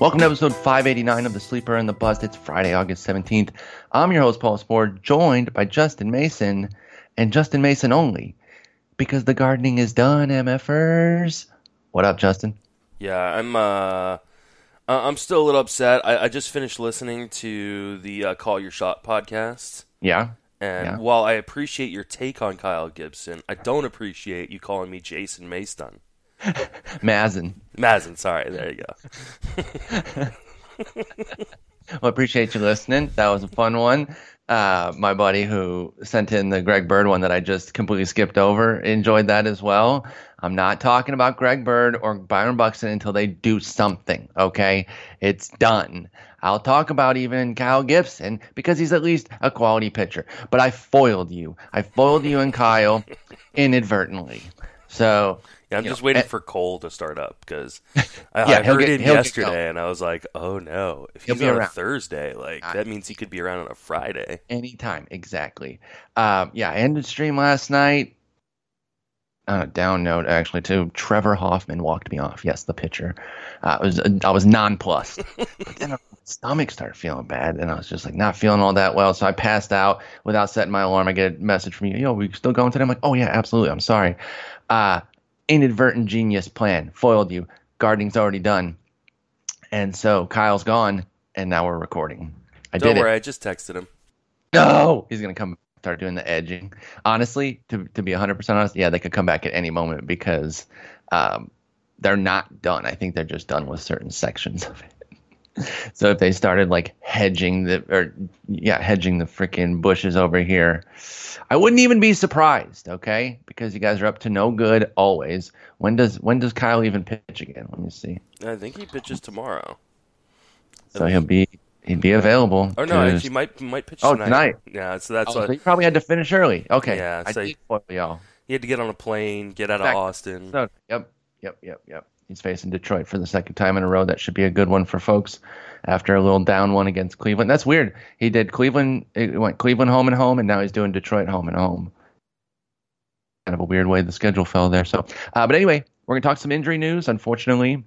Welcome to episode 589 of The Sleeper and the Bust. It's Friday, August 17th. I'm your host, Paul Sporer, joined by Justin Mason and Justin Mason only because the gardening is done, MFers. What up, Justin? Yeah, I'm uh, I'm still a little upset. I, I just finished listening to the uh, Call Your Shot podcast. Yeah. And Yeah. while I appreciate your take on Kyle Gibson, I don't appreciate you calling me Jason Mason. Mazin. Mazin, sorry. There you go. Well, appreciate you listening. That was a fun one. Uh, my buddy who sent in the Greg Bird one that I just completely skipped over enjoyed that as well. I'm not talking about Greg Bird or Byron Buxton until they do something, okay? It's done. I'll talk about even Kyle Gibson because he's at least a quality pitcher. But I foiled you. I foiled you and Kyle inadvertently. So Yeah, I'm just know, waiting eh. for Cole to start up because I, Yeah, I heard get- him yesterday and I was like, oh no. If He'll he's be on a. Thursday, like I- that means he could be around on a Friday. Anytime, exactly. Um, yeah, I ended stream last night. Uh, down note, actually, too. Trevor Hoffman walked me off. Yes, the pitcher. Uh, I was I was nonplussed. but then my stomach started feeling bad, and I was just like not feeling all that well. So I passed out without setting my alarm. I get a message from you. Yo, we still going today? I'm like, oh yeah, absolutely. I'm sorry. Uh, inadvertent genius plan foiled you. Gardening's already done, and so Kyle's gone, and now we're recording. I Don't did worry, it. I just texted him. No, he's gonna come start doing the edging. Honestly, to to be 100 percent honest, yeah, they could come back at any moment because um, they're not done. I think they're just done with certain sections of it. So if they started like hedging the or yeah, hedging the freaking bushes over here, I wouldn't even be surprised. Okay, because you guys are up to no good always. When does when does Kyle even pitch again? Let me see. I think he pitches tomorrow. So he'll be he'd be available. Or no, he might might pitch Oh, tonight. tonight. Yeah, so that's Oh, what so you probably had to finish early. Okay, Yeah, I so- did foil y'all. he had to get on a plane, get out of Austin. So, yep, yep, yep, yep. He's facing Detroit for the second time in a row. That should be a good one for folks after a little down one against Cleveland. That's weird. He did Cleveland, it went Cleveland home and home, and now he's doing Detroit home and home. Kind of a weird way the schedule fell there. So, uh, but anyway, we're going to talk some injury news. Unfortunately,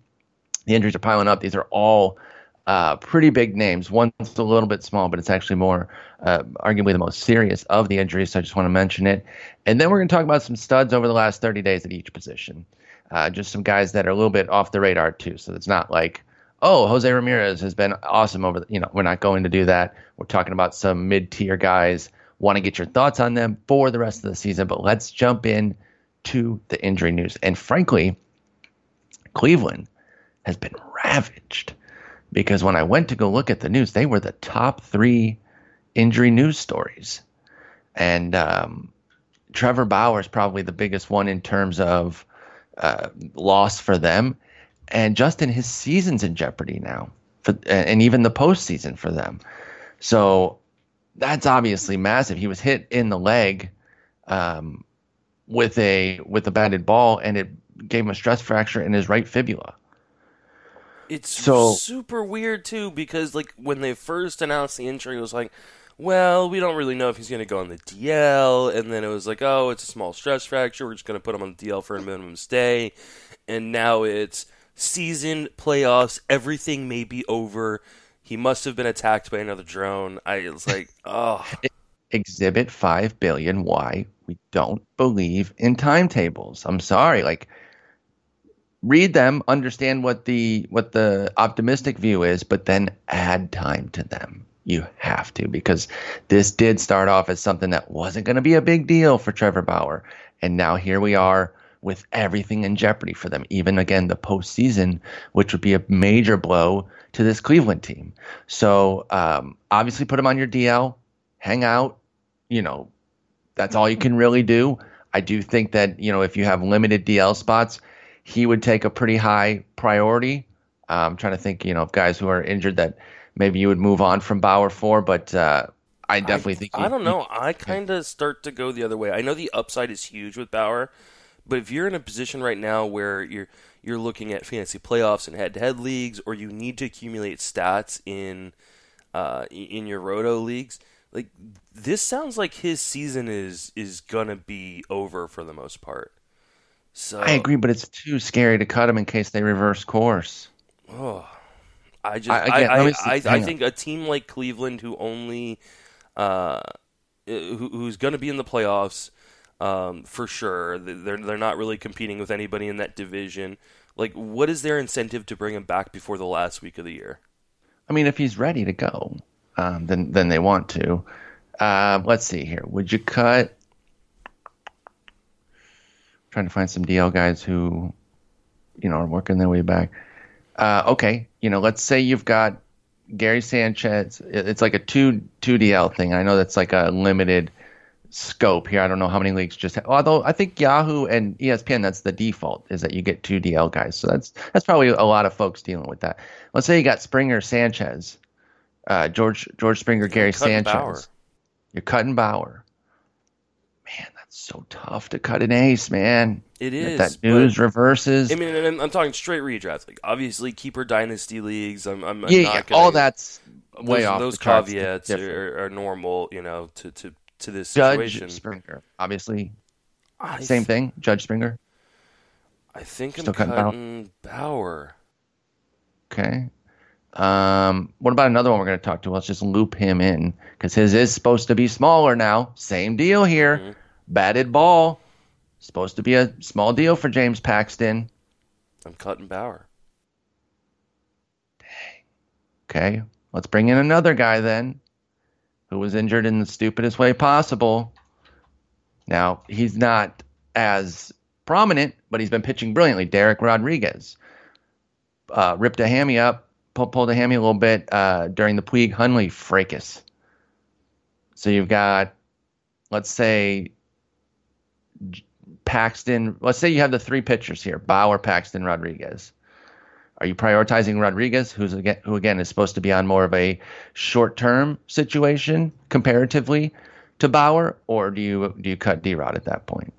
the injuries are piling up. These are all uh, pretty big names. One's a little bit small, but it's actually more, uh, arguably the most serious of the injuries. So I just want to mention it. And then we're going to talk about some studs over the last 30 days at each position. Uh, just some guys that are a little bit off the radar too. So it's not like, oh, Jose Ramirez has been awesome over. The, you know, we're not going to do that. We're talking about some mid-tier guys. Want to get your thoughts on them for the rest of the season, but let's jump in to the injury news. And frankly, Cleveland has been ravaged because when I went to go look at the news, they were the top three injury news stories. And um, Trevor Bauer is probably the biggest one in terms of uh, loss for them. And Justin, his season's in jeopardy now, for, and even the postseason for them. So that's obviously massive. He was hit in the leg um, with a with a batted ball, and it gave him a stress fracture in his right fibula. It's So- super weird too because like when they first announced the injury, it was like, well, we don't really know if he's going to go on the DL, and then it was like, oh, it's a small stress fracture. We're just going to put him on the DL for a minimum stay, and now it's season playoffs. Everything may be over. He must have been attacked by another drone. I was like, oh. Exhibit 5 billion why we don't believe in timetables. I'm sorry. Like read them, understand what the what the optimistic view is, but then add time to them. You have to because this did start off as something that wasn't going to be a big deal for Trevor Bauer, and now here we are with everything in jeopardy for them. Even again, the postseason, which would be a major blow to this Cleveland team. So um, obviously, put him on your DL, hang out. You know, that's all you can really do. I do think that you know if you have limited DL spots he would take a pretty high priority. Uh, I'm trying to think, you know, of guys who are injured that maybe you would move on from Bauer for, but uh, I definitely I, think I don't know. I kind of start to go the other way. I know the upside is huge with Bauer, but if you're in a position right now where you're you're looking at fantasy playoffs and head-to-head leagues, or you need to accumulate stats in uh, in your roto leagues, like this sounds like his season is is gonna be over for the most part. So I agree, but it's too scary to cut him in case they reverse course. Oh, I just I again, I, I, I, I think a team like Cleveland, who only uh, who, who's going to be in the playoffs um, for sure, they're they're not really competing with anybody in that division. Like, what is their incentive to bring him back before the last week of the year? I mean, if he's ready to go, um, then then they want to. Uh, let's see here. Would you cut trying to find some DL guys who, you know, are working their way back. Uh, okay, you know, let's say you've got Gary Sanchez. It's like a two two DL thing. I know that's like a limited scope here. I don't know how many leagues just. Have, although I think Yahoo and ESPN, that's the default is that you get two DL guys. So that's that's probably a lot of folks dealing with that. Let's say you got Springer, Sanchez, uh, George George Springer, Gary Sanchez. Bauer. You're cutting Bauer so tough to cut an ace, man. It is. If that news reverses. I mean, I'm, I'm, talking straight redrafts. Like obviously, keeper dynasty leagues. I'm, I'm, yeah, yeah. Gonna, all that's way those, off. Those caveats are, are, normal, you know, to to to this Judge situation. Springer, obviously. I Same th- thing, Judge Springer. I think Still I'm cutting, cutting Bauer. Okay. Um, what about another one we're going to talk to? Let's just loop him in because his is supposed to be smaller now. Same deal here. Mm-hmm batted ball. Supposed to be a small deal for James Paxton. I'm cutting Bauer. Dang. Okay, let's bring in another guy then, who was injured in the stupidest way possible. Now he's not as prominent, but he's been pitching brilliantly. Dereck Rodriguez uh, ripped a hammy up, pulled, pulled a hammy a little bit uh, during the Puig Hundley fracas. So you've got, let's say, Paxton. Let's say you have the three pitchers here: Bauer, Paxton, Rodriguez. Are you prioritizing Rodriguez, who's again, who again is supposed to be on more of a short-term situation comparatively to Bauer, or do you do you cut D-Rod at that point?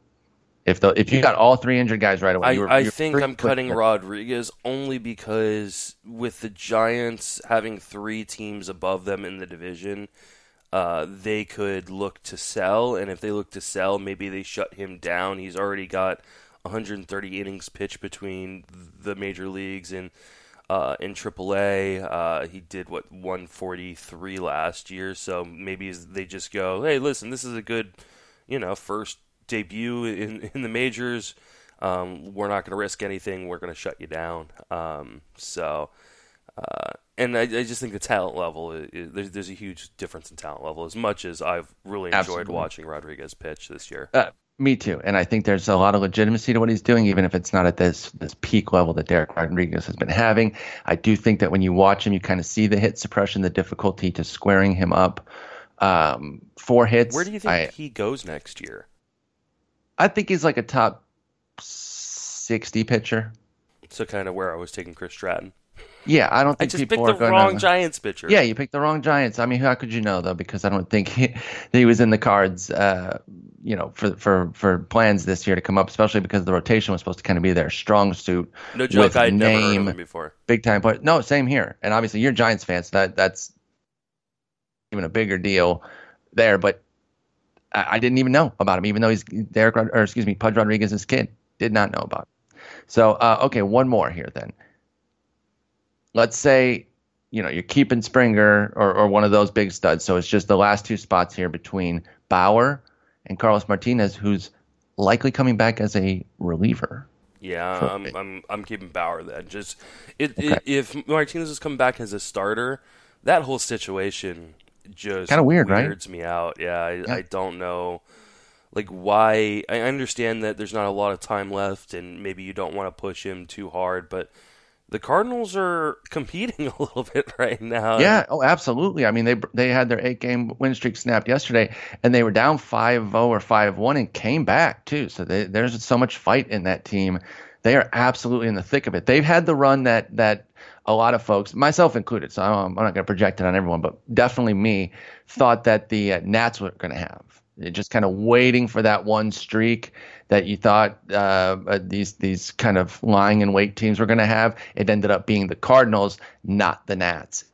If the if you got all three injured guys right away, I, were, I think I'm cutting Rodriguez only because with the Giants having three teams above them in the division, uh, they could look to sell, and if they look to sell, maybe they shut him down. He's already got 130 innings pitched between the major leagues and uh, in AAA. Uh, he did what 143 last year, so maybe they just go, "Hey, listen, this is a good, you know, first debut in in the majors. Um, we're not going to risk anything. We're going to shut you down." Um, so. Uh, and I, I, just think the talent level there's, there's a huge difference in talent level. As much as I've really enjoyed Absolutely. watching Rodriguez pitch this year. Uh, me too, and I think there's a lot of legitimacy to what he's doing, even if it's not at this this peak level that Dereck Rodriguez has been having. I do think that when you watch him, you kind of see the hit suppression, the difficulty to squaring him up um, for hits. Where do you think I, he goes next year? I think he's like a top sixty pitcher. So kind of where I was taking Chris Stratton. Yeah, I don't think I just people picked the wrong Giants pitcher. Yeah, you picked the wrong Giants. I mean, how could you know though? Because I don't think he, he was in the cards. Uh, you know, for for for plans this year to come up, especially because the rotation was supposed to kind of be their strong suit. No joke, I'd name, never heard of him before. Big time player. No, same here. And obviously, you're Giants fans. So that that's even a bigger deal there. But I, I, didn't even know about him, even though he's Derek or excuse me, Pudge Rodriguez's kid. Did not know about. Him. So uh, okay, one more here then let's say you know, you're keeping Springer or, or one of those big studs. So it's just the last two spots here between Bauer and Carlos Martinez, who's likely coming back as a reliever. Yeah, I'm, I'm I'm keeping Bauer then. Just it, okay. it, if Martinez is coming back as a starter, that whole situation just kind of weird, weirds right? me out. Yeah I, yeah, I don't know, like why. I understand that there's not a lot of time left, and maybe you don't want to push him too hard, but the Cardinals are competing a little bit right now. Yeah, oh, absolutely. I mean, they they had their eight game win streak snapped yesterday, and they were down 5-0 or 5-1 and came back too. So they, there's so much fight in that team. They are absolutely in the thick of it. They've had the run that that a lot of folks, myself included, so I'm, I'm not going to project it on everyone, but definitely me, thought that the uh, Nats were going to have. just kind of waiting for that one streak that you thought uh, uh, these these kind of lying in wait teams were going to have. It ended up being the Cardinals, not the Nats.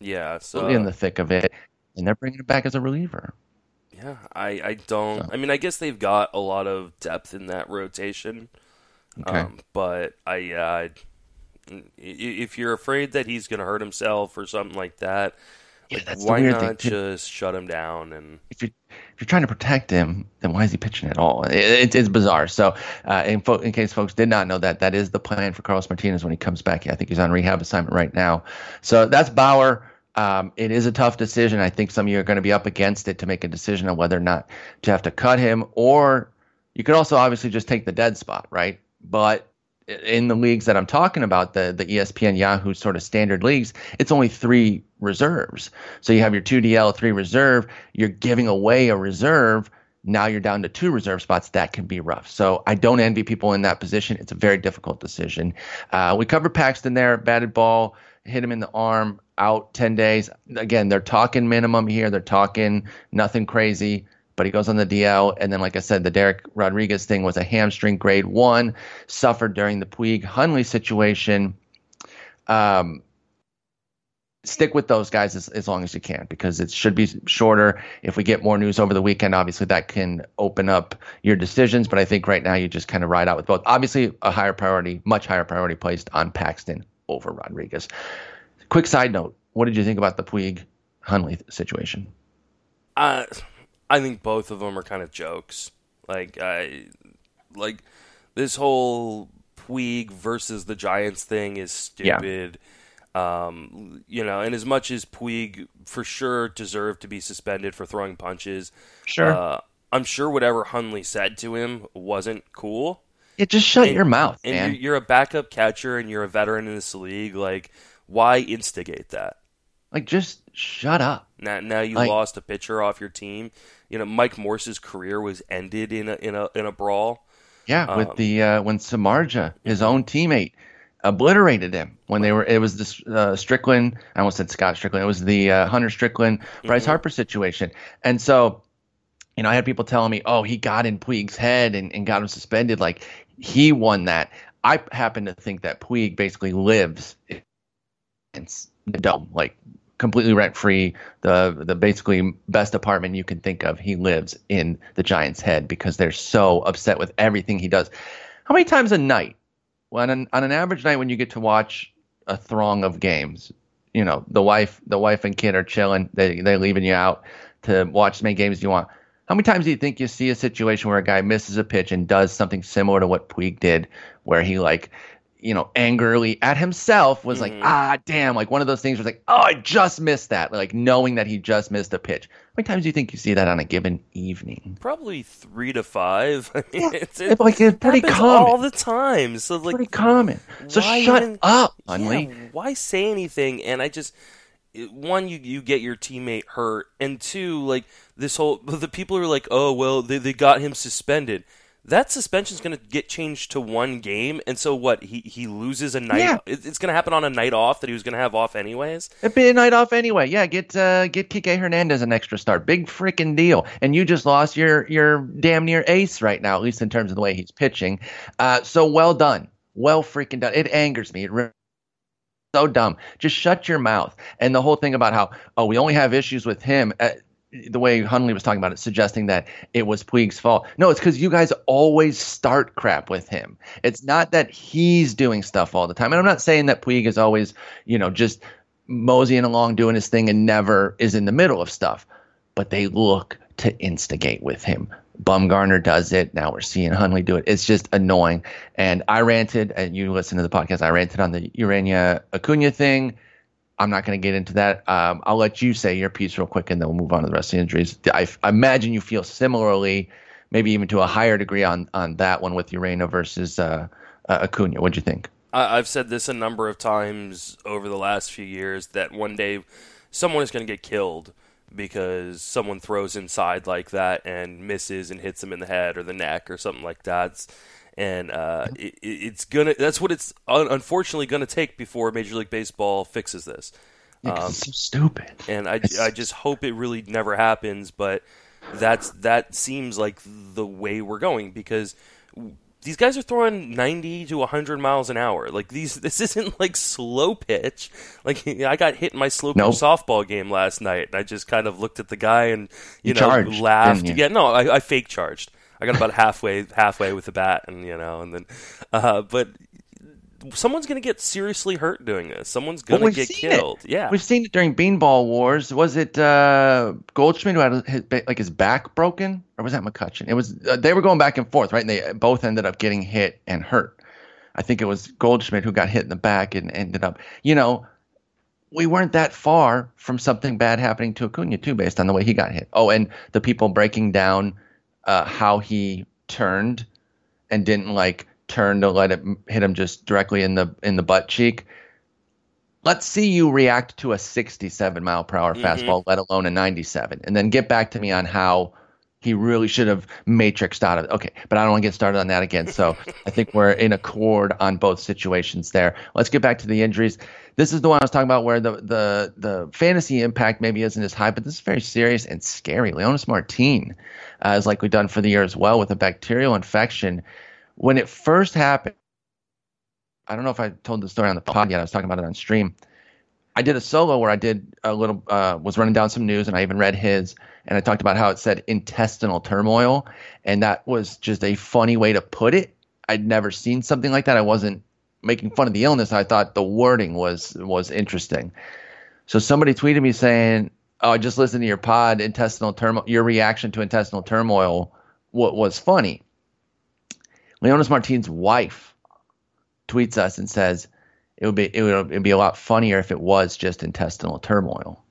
Yeah, so in the thick of it, and they're bringing it back as a reliever. Yeah, I I don't. So. I mean, I guess they've got a lot of depth in that rotation. Okay. Um, but I, uh, if you're afraid that he's going to hurt himself or something like that, yeah, like, why not just shut him down? And if you if you're trying to protect him, then why is he pitching at all? It, it, it's bizarre. So, uh, in, fo- in, case folks did not know that, that is the plan for Carlos Martinez when he comes back. I think he's on rehab assignment right now. So that's Bauer. Um, it is a tough decision. I think some of you are going to be up against it to make a decision on whether or not to have to cut him, or you could also obviously just take the dead spot, right? But in the leagues that I'm talking about, the the ESPN Yahoo sort of standard leagues, it's only three reserves. So you have your two DL, three reserve. You're giving away a reserve. Now you're down to two reserve spots. That can be rough. So I don't envy people in that position. It's a very difficult decision. Uh, we covered Paxton there, batted ball, hit him in the arm, out 10 days. Again, they're talking minimum here. They're talking nothing crazy but he goes on the DL. And then, like I said, the Dereck Rodriguez thing was a hamstring grade one, suffered during the Puig Hundley situation. Um, stick with those guys as, as long as you can because it should be shorter. If we get more news over the weekend, obviously that can open up your decisions. But I think right now you just kind of ride out with both. Obviously, a higher priority, much higher priority placed on Paxton over Rodriguez. Quick side note: What did you think about the Puig Hundley situation? Uh I think both of them are kind of jokes. Like I like this whole Puig versus the Giants thing is stupid. Yeah. Um, you know, and as much as Puig for sure deserved to be suspended for throwing punches, sure, uh, I'm sure whatever Hundley said to him wasn't cool. It just shut and, your mouth, and man. You're, you're a backup catcher and you're a veteran in this league. Like, why instigate that? Like, just shut up. Now, now you like, lost a pitcher off your team. You know, Mike Morse's career was ended in a in a in a brawl. Yeah, um, with the uh, when Samardzija, his own teammate, obliterated him when they were. It was this uh, Strickland. I almost said Scott Strickland. It was the uh, Hunter Strickland, Bryce mm-hmm. Harper situation. And so, you know, I had people telling me, "Oh, he got in Puig's head and, and got him suspended. Like he won that." I happen to think that Puig basically lives in the dome, like completely rent free, the the basically best apartment you can think of. He lives in the Giants' head because they're so upset with everything he does. How many times a night, when on, on an average night when you get to watch a throng of games, you know the wife the wife and kid are chilling, they they leaving you out to watch as many games as you want. How many times do you think you see a situation where a guy misses a pitch and does something similar to what Puig did, where he like you know, angrily at himself was mm-hmm. like, ah, damn, like one of those things was like, oh, I just missed that. Like knowing that he just missed a pitch. How many times do you think you see that on a given evening? Probably three to five. I mean, yeah, it's, it, like it's pretty common all the time. So like, pretty common. So shut even, up, Hundley. Yeah, why say anything? And I just one, you you get your teammate hurt, and two, like this whole the people are like, oh well, they they got him suspended that suspension is going to get changed to one game, and so what? He he loses a night. Yeah. It's going to happen on a night off that he was going to have off anyways. It'd be a night off anyway. Yeah, get uh, get Kike Hernandez an extra start. Big freaking deal. And you just lost your your damn near ace right now, at least in terms of the way he's pitching. Uh, so well done, well freaking done. It angers me. It really so dumb. Just shut your mouth. And the whole thing about how oh we only have issues with him. Uh, the way Hundley was talking about it, suggesting that it was Puig's fault. No, it's because you guys always start crap with him. It's not that he's doing stuff all the time. And I'm not saying that Puig is always, you know, just moseying along doing his thing and never is in the middle of stuff. But they look to instigate with him. Bumgarner does it. Now we're seeing Hundley do it. It's just annoying. And I ranted, and you listen to the podcast. I ranted on the Urena Acuna thing. I'm not going to get into that. Um, I'll let you say your piece real quick, and then we'll move on to the rest of the injuries. I, I imagine you feel similarly, maybe even to a higher degree on on that one with Urena versus uh, uh, Acuna. What'd you think? I've said this a number of times over the last few years that one day someone is going to get killed because someone throws inside like that and misses and hits them in the head or the neck or something like that. And uh, it, it's gonna. That's what it's unfortunately gonna take before Major League Baseball fixes this. Um, it's so stupid. And I, I just hope it really never happens. But that's that seems like the way we're going because these guys are throwing 90 to 100 miles an hour. Like these, this isn't like slow pitch. Like I got hit in my slow pitch nope. softball game last night, and I just kind of looked at the guy and you, you know charged, laughed. Yeah, no, I, I fake charged. I got about halfway halfway with the bat, and you know, and then, uh, but someone's going to get seriously hurt doing this. Someone's going to well, get killed. It. Yeah, we've seen it during Beanball Wars. Was it uh, Goldschmidt who had his, like his back broken, or was that McCutcheon? It was. Uh, they were going back and forth, right? And they both ended up getting hit and hurt. I think it was Goldschmidt who got hit in the back and ended up, you know, we weren't that far from something bad happening to Acuna too, based on the way he got hit. Oh, and the people breaking down uh, how he turned and didn't like turn to let it hit him just directly in the in the butt cheek. Let's see you react to a 67 mile per hour mm-hmm. fastball, let alone a 97, and then get back to me on how he really should have matrixed out of it. Okay, but I don't want to get started on that again. So I think we're in accord on both situations there. Let's get back to the injuries. This is the one I was talking about where the the the fantasy impact maybe isn't as high, but this is very serious and scary. Leonys Martin uh, is likely done for the year as well with a bacterial infection when it first happened, I don't know if I told the story on the pod yet. I was talking about it on stream. I did a solo where I did a little, uh, was running down some news, and I even read his, and I talked about how it said intestinal turmoil, and that was just a funny way to put it. I'd never seen something like that. I wasn't making fun of the illness. I thought the wording was was interesting. So somebody tweeted me saying, "Oh, I just listened to your pod, intestinal turmoil. Your reaction to intestinal turmoil what was funny." Leonys Martin's wife tweets us and says it would be it would it'd be a lot funnier if it was just intestinal turmoil.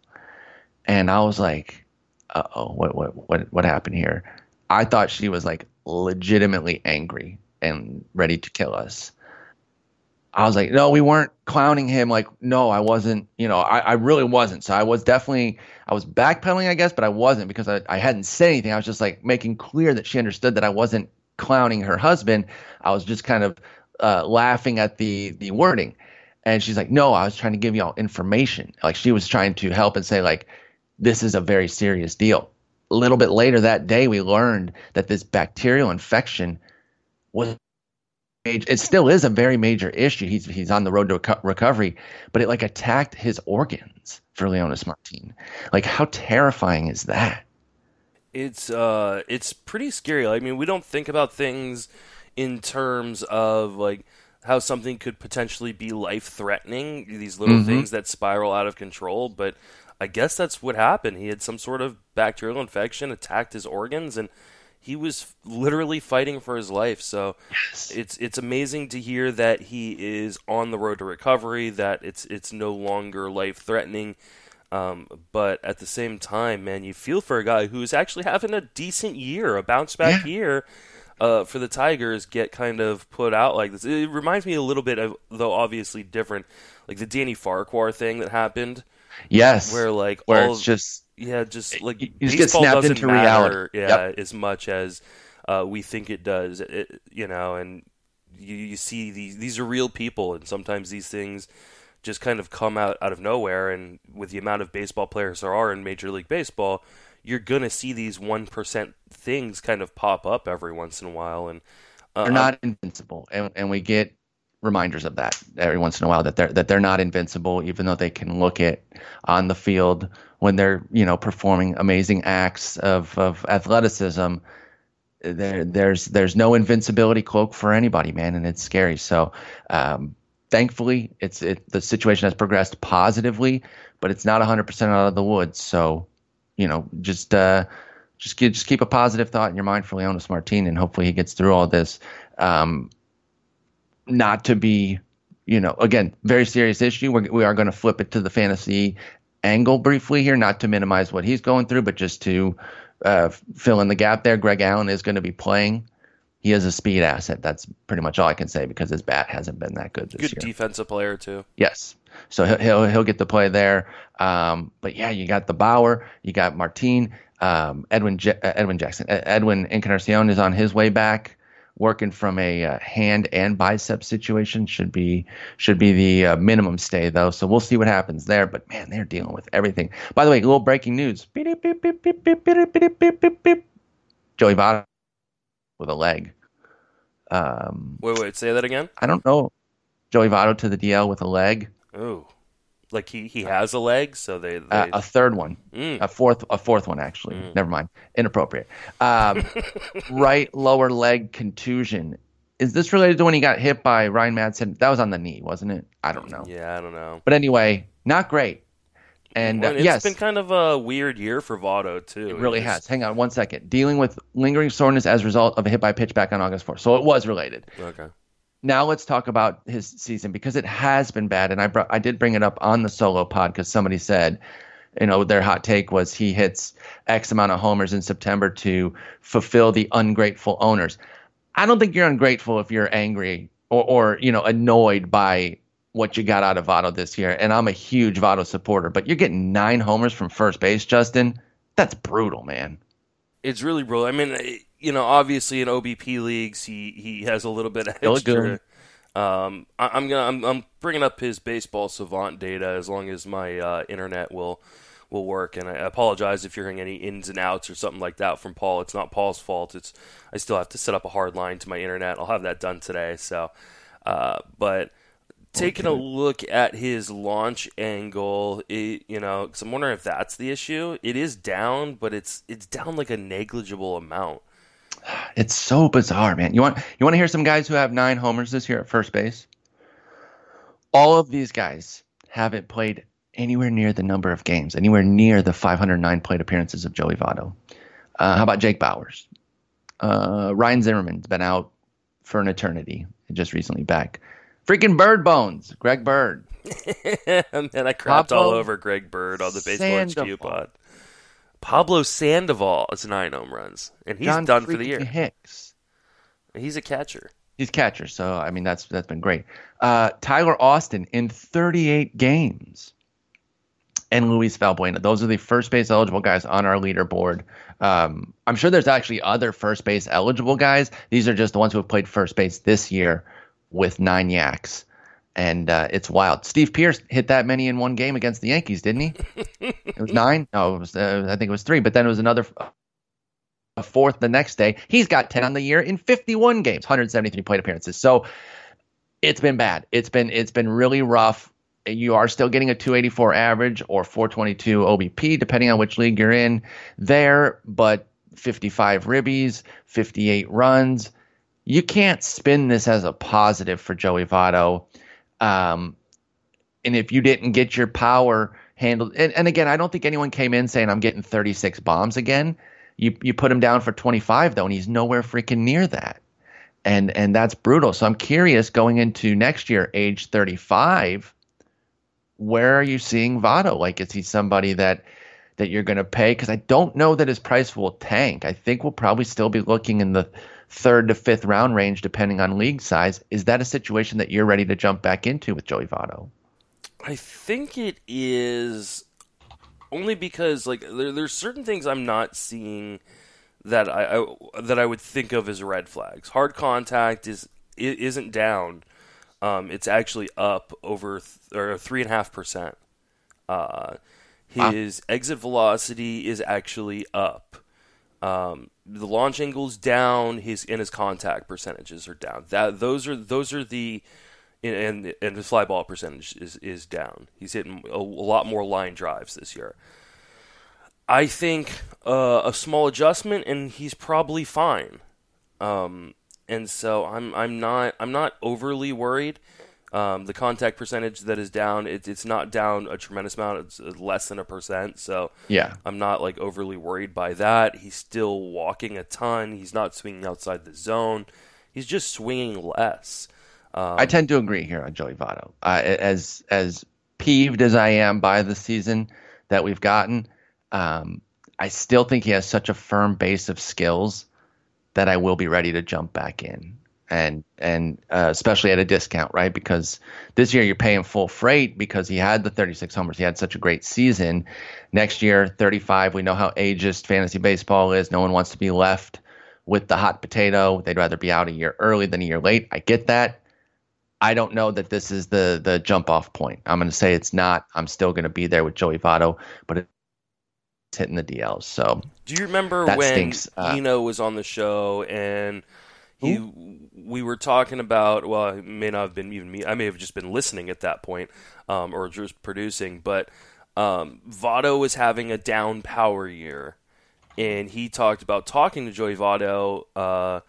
And I was like, uh oh, what what what what happened here? I thought she was like legitimately angry and ready to kill us. I was like, no, we weren't clowning him. Like, no, I wasn't, you know, I, I really wasn't. So I was definitely, I was backpedaling, I guess, but I wasn't because I, I hadn't said anything. I was just like making clear that she understood that I wasn't clowning her husband. I was just kind of uh, laughing at the the wording. And she's like, "No, I was trying to give y'all information." Like she was trying to help and say like, "This is a very serious deal." A little bit later that day, we learned that this bacterial infection was it still is a very major issue. He's he's on the road to recovery, but it like attacked his organs for Leonys Martin. Like how terrifying is that? it's uh it's pretty scary. I mean, we don't think about things in terms of like how something could potentially be life threatening, these little mm-hmm. things that spiral out of control, but I guess that's what happened. He had some sort of bacterial infection, attacked his organs and he was literally fighting for his life. So yes. it's it's amazing to hear that he is on the road to recovery, that it's it's no longer life threatening. Um, but at the same time, man, you feel for a guy who's actually having a decent year, a bounce back yeah. year. Uh, for the Tigers, get kind of put out like this. It reminds me a little bit of, though obviously different, like the Danny Farquhar thing that happened. Yes, where like where all, it's just yeah, just like you just get snapped into matter, reality. Yeah, yep. as much as uh, we think it does. It, you know, and you, you see these these are real people, and sometimes these things just kind of come out, out of nowhere. And with the amount of baseball players there are in Major League Baseball, you're gonna see these one percent things kind of pop up every once in a while. And uh, they're not invincible, and, and we get reminders of that every once in a while that they're that they're not invincible, even though they can look it on the field when they're you know performing amazing acts of of athleticism. There, there's there's no invincibility cloak for anybody, man, and it's scary. So um, thankfully, it's it, the situation has progressed positively, but it's not 100% out of the woods. So, you know, just uh, just keep, just keep a positive thought in your mind for Leonys Martin, and hopefully he gets through all this. Um, not to be, you know, again, very serious issue. We're, we are going to flip it to the fantasy angle briefly here, not to minimize what he's going through, but just to uh, fill in the gap there. Greg Allen is going to be playing. He is a speed asset. That's pretty much all I can say because his bat hasn't been that good this Good year. defensive player too. Yes. So he'll he'll, he'll get the play there. Um, but yeah, you got the Bauer, you got Martin, um, Edwin J- uh, Edwin Jackson, Edwin Encarnacion is on his way back, working from a uh, hand and bicep situation should be should be the uh, minimum stay though. So we'll see what happens there. But man, they're dealing with everything. By the way, little breaking news: Joey Votto with a leg. Um, wait, wait, say that again. I don't know. Joey Votto to the DL with a leg. Ooh like he, he has a leg, so they, they Uh, a third one, Mm. a fourth, a fourth one actually. Never mind, inappropriate. Um, right lower leg contusion. Is this related to when he got hit by Ryan Madson? That was on the knee, wasn't it? I don't know. yeah, I don't know. But anyway, not great. And uh, Well, it's yes, been kind of a weird year for Votto too. it really has. Hang on one second. Dealing with lingering soreness as a result of a hit by pitch back on August 4th. So it was related. Okay. Now let's talk about his season because it has been bad. And i brought i did bring it up on the solo pod because somebody said you know their hot take was he hits x amount of homers in september to fulfill the ungrateful owners. I don't think you're ungrateful if you're angry or, or you know annoyed by what you got out of Votto this year. And i'm a huge Votto supporter but you're getting nine homers from first base justin? That's brutal man. It's really brutal. I mean, you know, obviously in OBP leagues, he, he has a little bit of extra. Um, I, I'm gonna I'm, I'm bringing up his baseball savant data as long as my uh, internet will will work. And I apologize if you're hearing any ins and outs or something like that from Paul. It's not Paul's fault. It's I still have to set up a hard line to my internet. I'll have that done today. So, uh, but taking a look at his launch angle, it, you know, because I'm wondering if that's the issue. It is down, but it's it's down like a negligible amount. It's so bizarre, man. You want you want to hear some guys who have nine homers this year at first base? All of these guys haven't played anywhere near the number of games, anywhere near the 509 plate appearances of Joey Votto. Uh, how about Jake Bauers? Uh, Ryan Zimmerman's been out for an eternity, just recently back. Freaking Bird Bones, Greg Bird. and I crapped all over Greg Bird on the Baseball HQ Sandoval. pod. Pablo Sandoval is nine home runs, and he's John done for the year. Hicks. He's a catcher. He's catcher, so I mean that's that's been great. Uh, Tyler Austin in 38 games, and Luis Valbuena. Those are the first base eligible guys on our leaderboard. Um, I'm sure there's actually other first base eligible guys. These are just the ones who have played first base this year with nine yaks, and uh, it's wild. Steve Pearce hit that many in one game against the Yankees, didn't he? it was nine. No, it was. Uh, I think it was three. But then it was another a fourth the next day. He's got 10 on the year in 51 games, 173 plate appearances. So it's been bad. It's been it's been really rough. You are still getting a 284 average or 422 OBP, depending on which league you're in there, but 55 ribbies, 58 runs. You can't spin this as a positive for Joey Votto. Um, and if you didn't get your power handled, and, and again, I don't think anyone came in saying I'm getting 36 bombs again. You you put him down for 25 though, and he's nowhere freaking near that, and and that's brutal. So I'm curious going into next year, age 35, where are you seeing Votto? Like, is he somebody that that you're going to pay? Because I don't know that his price will tank. I think we'll probably still be looking in the third to fifth round range, depending on league size. Is that a situation that you're ready to jump back into with Joey Votto? I think it is only because like there, there's certain things I'm not seeing that I, I that I would think of as red flags. Hard contact is i- isn't down. Um, it's actually up over th- or three and a half percent. Uh, his exit velocity is actually up. Um, the launch angle's down. His and his contact percentages are down. That those are those are the and and, his fly ball percentage is is down. He's hitting a, a lot more line drives this year. I think uh, a small adjustment, and he's probably fine. Um, and so I'm I'm not I'm not overly worried. Um, the contact percentage that is down, it, it's not down a tremendous amount. It's less than a percent. So Yeah. I'm not like overly worried by that. He's still walking a ton. He's not swinging outside the zone. He's just swinging less. Um, I tend to agree here on Joey Votto. Uh, as as peeved as I am by the season that we've gotten, um, I still think he has such a firm base of skills that I will be ready to jump back in, and and uh, especially at a discount, right? Because this year you're paying full freight because he had the 36 homers. He had such a great season. Next year, 35. We know how ageist fantasy baseball is. No one wants to be left with the hot potato. They'd rather be out a year early than a year late. I get that. I don't know that this is the the jump off point. I'm going to say it's not. I'm still going to be there with Joey Votto, but it's hitting the DLs. So Do you remember when stinks. Uh, Eno was on the show and he we were talking about well, it may not have been even me. I may have just been listening at that point, um, or just producing. But um, Votto was having a down power year, and he talked about talking to Joey Votto uh,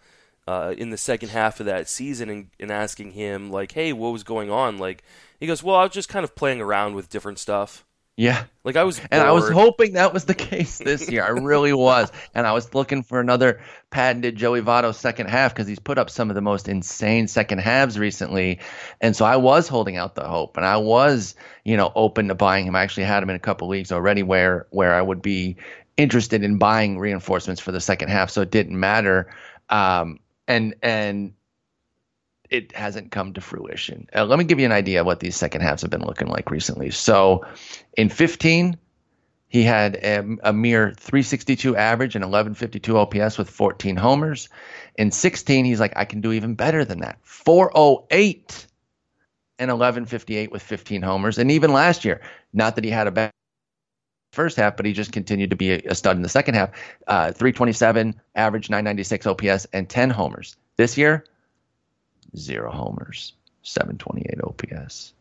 uh, in the second half of that season and, and asking him like, "Hey, what was going on?" Like he goes, "Well, I was just kind of playing around with different stuff." Yeah, Like I was, and I was hoping that was the case this year. I really was, and I was looking for another patented Joey Votto second half because he's put up some of the most insane second halves recently, and so I was holding out the hope, and I was, you know, open to buying him. I actually had him in a couple leagues already where where I would be interested in buying reinforcements for the second half, so it didn't matter. Um, and and it hasn't come to fruition. Uh, let me give you an idea of what these second halves have been looking like recently. So, in 15, he had a, a mere 362 average and 1152 OPS with 14 homers. In 16, he's like, I can do even better than that. 408 and 1158 with 15 homers. And even last year, not that he had a bad first half, but he just continued to be a, stud in the second half. Uh, 327 average, 996 OPS, and 10 homers. This year, zero homers, 728 OPS.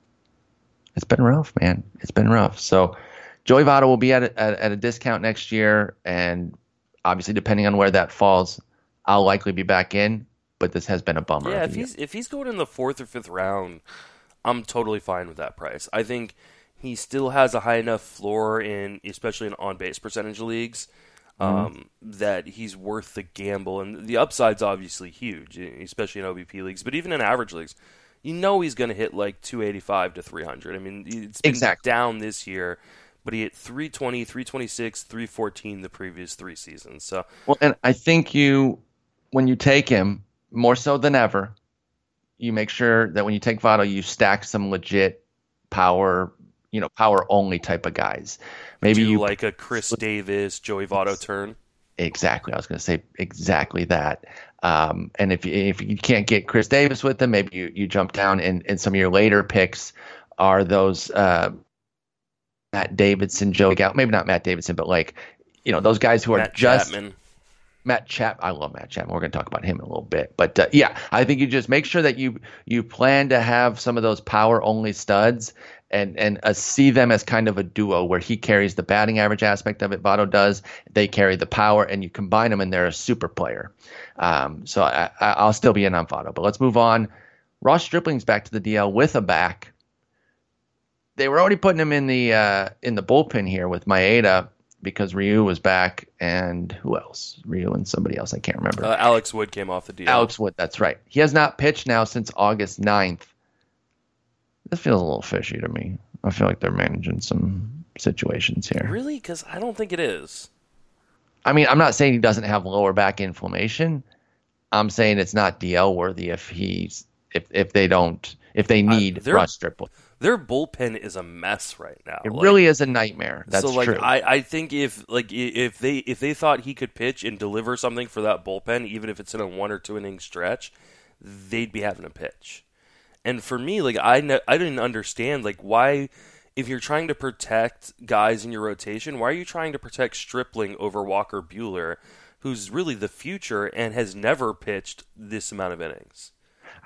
It's been rough, man. It's been rough. So Joey Votto will be at a, at, at a discount next year, and obviously, depending on where that falls, I'll likely be back in. But this has been a bummer. Yeah, if he's if he's going in the fourth or fifth round, I'm totally fine with that price. I think he still has a high enough floor in, especially in on base percentage leagues, um, that he's worth the gamble. And the upside's obviously huge, especially in OBP leagues, but even in average leagues, you know he's going to hit like 285 to 300. I mean, it's been Exactly. down this year. But he hit 320, 326, 314 the previous three seasons. So Well, and I think you, when you take him, more so than ever, you make sure that when you take Votto, you stack some legit power, you know, power only type of guys. Maybe you like a Chris Davis, Joey Votto turn. Exactly. I was going to say exactly that. Um, and if you, if you can't get Chris Davis with them, maybe you, you jump down and, and some of your later picks are those uh, Matt Davidson, Joe Gal, maybe not Matt Davidson, but like, you know, those guys who are just Chapman. Matt Chap. I love Matt Chapman. We're going to talk about him in a little bit, but uh, yeah, I think you just make sure that you you plan to have some of those power only studs and and uh, see them as kind of a duo where he carries the batting average aspect of it. Votto does. They carry the power, and you combine them, and they're a super player. Um, so I, I, I'll still be in on Votto, but let's move on. Ross Stripling's back to the DL with a back. They were already putting him in the uh, in the bullpen here with Maeda because Ryu was back and who else? Ryu and somebody else I can't remember. Uh, Alex Wood came off the deal. Alex Wood, that's right. He has not pitched now since August 9th. This feels a little fishy to me. I feel like they're managing some situations here. Really? Because I don't think it is. I mean, I'm not saying he doesn't have lower back inflammation. I'm saying it's not DL worthy if he's if if they don't if they need Ross Stripling. Their bullpen is a mess right now. It Like, really is a nightmare. That's so like true. I, I think if like if they if they thought he could pitch and deliver something for that bullpen, even if it's in a one or two inning stretch, they'd be having a pitch. And for me, like I ne- I didn't understand like why if you're trying to protect guys in your rotation, why are you trying to protect Stripling over Walker Buehler, who's really the future and has never pitched this amount of innings?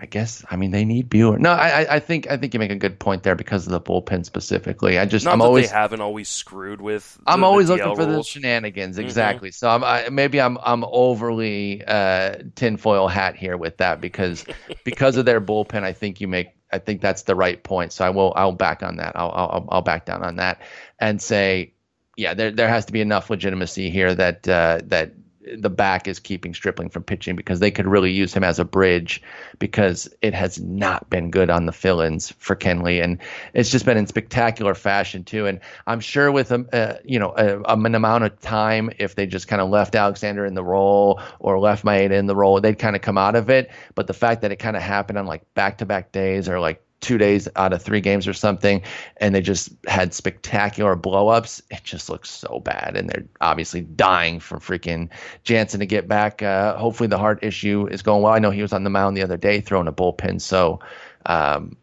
I guess I mean they need Buehler. No, I I- think I think you make a good point there because of the bullpen specifically. I just Not I'm that always they haven't always screwed with. The, I'm always looking for the shenanigans. Exactly. So I'm I, maybe I'm I'm overly uh, tinfoil hat here with that because because of their bullpen. I think you make I think that's the right point. So I will I'll back on that. I'll I'll, I'll back down on that and say, yeah, there there has to be enough legitimacy here that uh, that the back is keeping Stripling from pitching because they could really use him as a bridge because it has not been good on the fill-ins for Kenley and it's just been in spectacular fashion too. And I'm sure with a uh, you know a, an amount of time, if they just kind of left Alexander in the role or left Maeda in the role, they'd kind of come out of it. But the fact that it kind of happened on like back-to-back days or like two days out of three games or something, and they just had spectacular blowups. It just looks so bad, and they're obviously dying for freaking Jansen to get back. Uh, hopefully, the heart issue is going well. I know he was on the mound the other day throwing a bullpen, so um,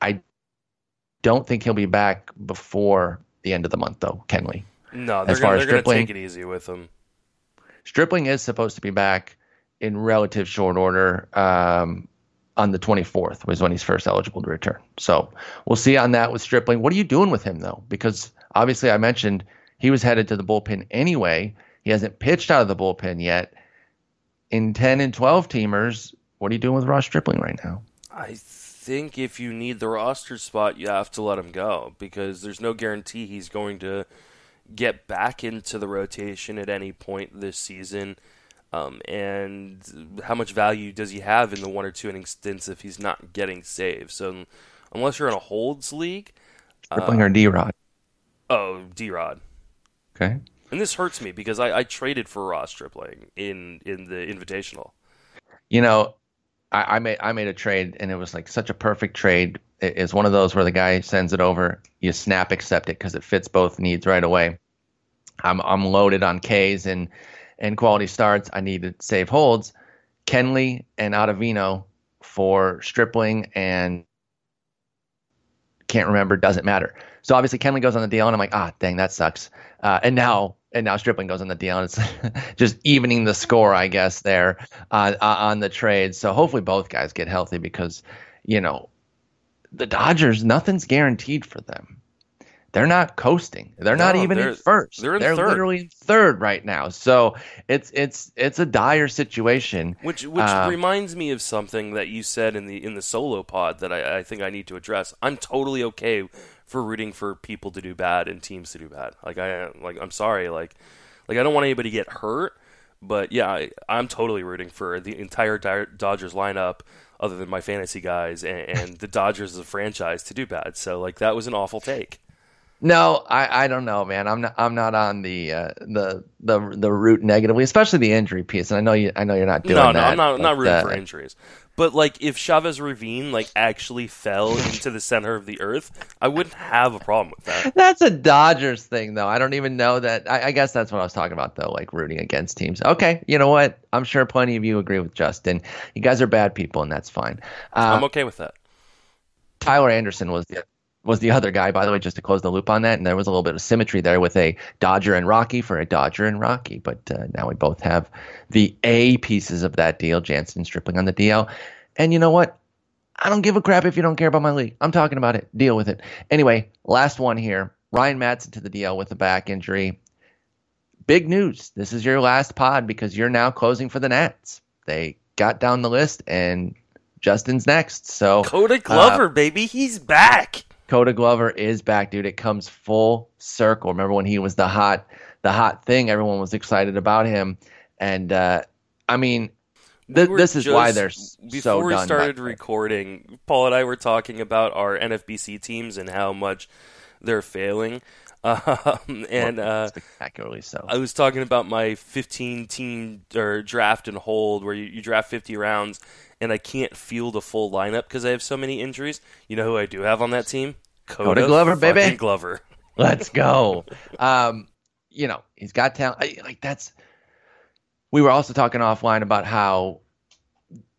I don't think he'll be back before the end of the month, though. Kenley. No, they're going to take it easy with him. Stripling is supposed to be back in relative short order. Um, on the 24th was when he's first eligible to return. So we'll see on that with Stripling. What are you doing with him though? Because obviously I mentioned he was headed to the bullpen anyway. He hasn't pitched out of the bullpen yet. In 10 and 12 teamers, what are you doing with Ross Stripling right now? I think if you need the roster spot, you have to let him go because there's no guarantee he's going to get back into the rotation at any point this season. Um, and how much value does he have in the one or two inning stints if he's not getting saves? So unless you're in a holds league, we're uh, our D Rod? Oh, D Rod. Okay. And this hurts me because I, I, traded for Ross Stripling in in the Invitational. You know, I, I, made I made a trade and it was like such a perfect trade. It is one of those where the guy sends it over, you snap accept it because it fits both needs right away. I'm I'm loaded on K's and and quality starts, I need to save holds. Kenley and Ottavino for Stripling and can't remember, doesn't matter. So obviously Kenley goes on the deal, and I'm like, ah, dang, that sucks. Uh, and now and now Stripling goes on the deal, and it's just evening the score, I guess, there uh, uh, on the trade. So hopefully both guys get healthy because, you know, the Dodgers, nothing's guaranteed for them they're not coasting. They're no, not even they're, in first. They're, in they're literally in third right now. So it's it's it's a dire situation. Which which um, reminds me of something that you said in the in the solo pod that I, I think I need to address. I'm totally okay for rooting for people to do bad and teams to do bad. Like I like I'm sorry. Like like I don't want anybody to get hurt. But yeah, I, I'm totally rooting for the entire Dodgers lineup other than my fantasy guys and, and the Dodgers as a franchise to do bad. So like that was an awful take. No, I, I don't know, man. I'm not I'm not on the uh, the the the root negatively, especially the injury piece. And I know you I know you're not doing no, no, that. No, I'm not not rooting uh, for injuries. But like if Chavez Ravine like actually fell into the center of the earth, I wouldn't have a problem with that. That's a Dodgers thing, though. I don't even know that. I, I guess that's what I was talking about, though, like rooting against teams. Okay, you know what? I'm sure plenty of you agree with Justin. You guys are bad people, and that's fine. Uh, I'm okay with that. Tyler Anderson was the was the other guy, by the way, just to close the loop on that. And there was a little bit of symmetry there with a Dodger and Rocky for a Dodger and Rocky. But uh, now we both have the A pieces of that deal, Jansen Stripling on the DL. And you know what? I don't give a crap if you don't care about my league. I'm talking about it. Deal with it. Anyway, last one here. Ryan Madson to the DL with a back injury. Big news. This is your last pod because you're now closing for the Nats. They got down the list and Justin's next. So Koda Glover, uh, baby, he's back. Koda Glover is back, dude. It comes full circle. Remember when he was the hot, the hot thing? Everyone was excited about him, and uh, I mean, th- we this is just, why they're so done. before we started recording. Paul and I were talking about our NFBC teams and how much they're failing. Um, and uh, spectacularly so. I was talking about my 15 team or draft and hold, where you, you draft 50 rounds, and I can't field a full lineup because I have so many injuries. You know who I do have on that team? Koda, Koda Glover, baby. Glover. Let's go. um, you know, he's got talent. I, like that's. We were also talking offline about how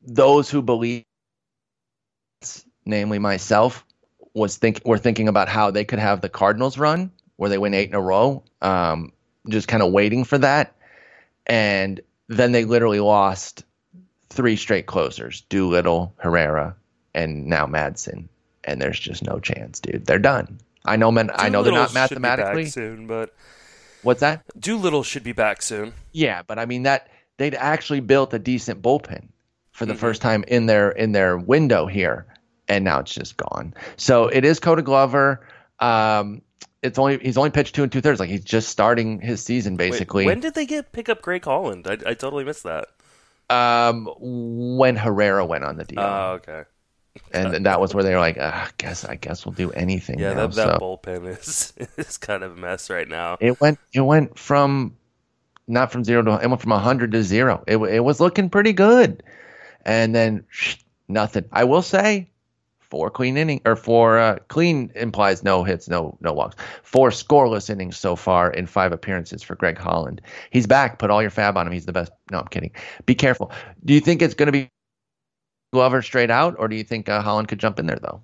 those who believe, namely myself, was think were thinking about how they could have the Cardinals run where they win eight in a row, um, just kind of waiting for that, and then they literally lost three straight closers: Doolittle, Herrera, and now Madson. And there's just no chance, dude. They're done. I know, man. I know they're not mathematically soon, but what's that? Doolittle should be back soon. Yeah, but I mean that they'd actually built a decent bullpen for the mm-hmm. first time in their in their window here, and now it's just gone. So it is Koda Glover. Um, it's only he's only pitched two and two thirds. Like he's just starting his season basically. Wait, when did they get pick up Greg Holland? I, I totally missed that. Um, when Herrera went on the deal. Oh, okay. And, and that was where they were like, I guess I guess we'll do anything. Yeah, now. that, that So bullpen is is kind of a mess right now. it went it went from not from zero to it went from hundred to zero. It it was looking pretty good, and then nothing. I will say, four clean inning or four uh, clean implies no hits, no no walks. Four scoreless innings so far in five appearances for Greg Holland. He's back. Put all your fab on him. He's the best. No, I'm kidding. Be careful. Do you think it's going to be Glover straight out, or do you think uh, Holland could jump in there though?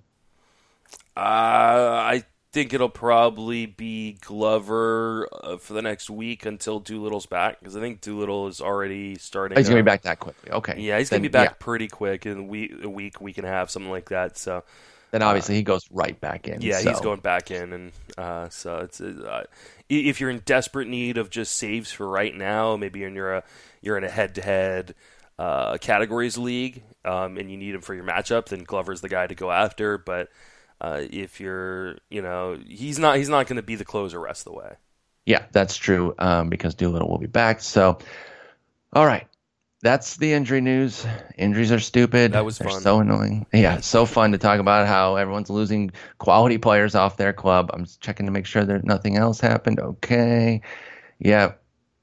Uh, I think it'll probably be Glover uh, for the next week until Doolittle's back because I think Doolittle is already starting. He's going to uh, be back that quickly. Okay. Yeah, he's going to be back pretty quick in a week, a week, week and a half, something like that. So Then obviously he goes right back in. yeah, so. he's going back in, and uh, so it's uh, if you're in desperate need of just saves for right now, maybe you're in a you're in a head to head categories league, um, and you need him for your matchup, then Glover's the guy to go after. But uh, if you're, you know, he's not he's not going to be the closer rest of the way. Yeah, that's true. Um, because Doolittle will be back. So, all right, that's the injury news. Injuries are stupid. That was They're fun. So annoying. Yeah, it's so fun to talk about how everyone's losing quality players off their club. I'm just checking to make sure that nothing else happened. Okay. Yeah.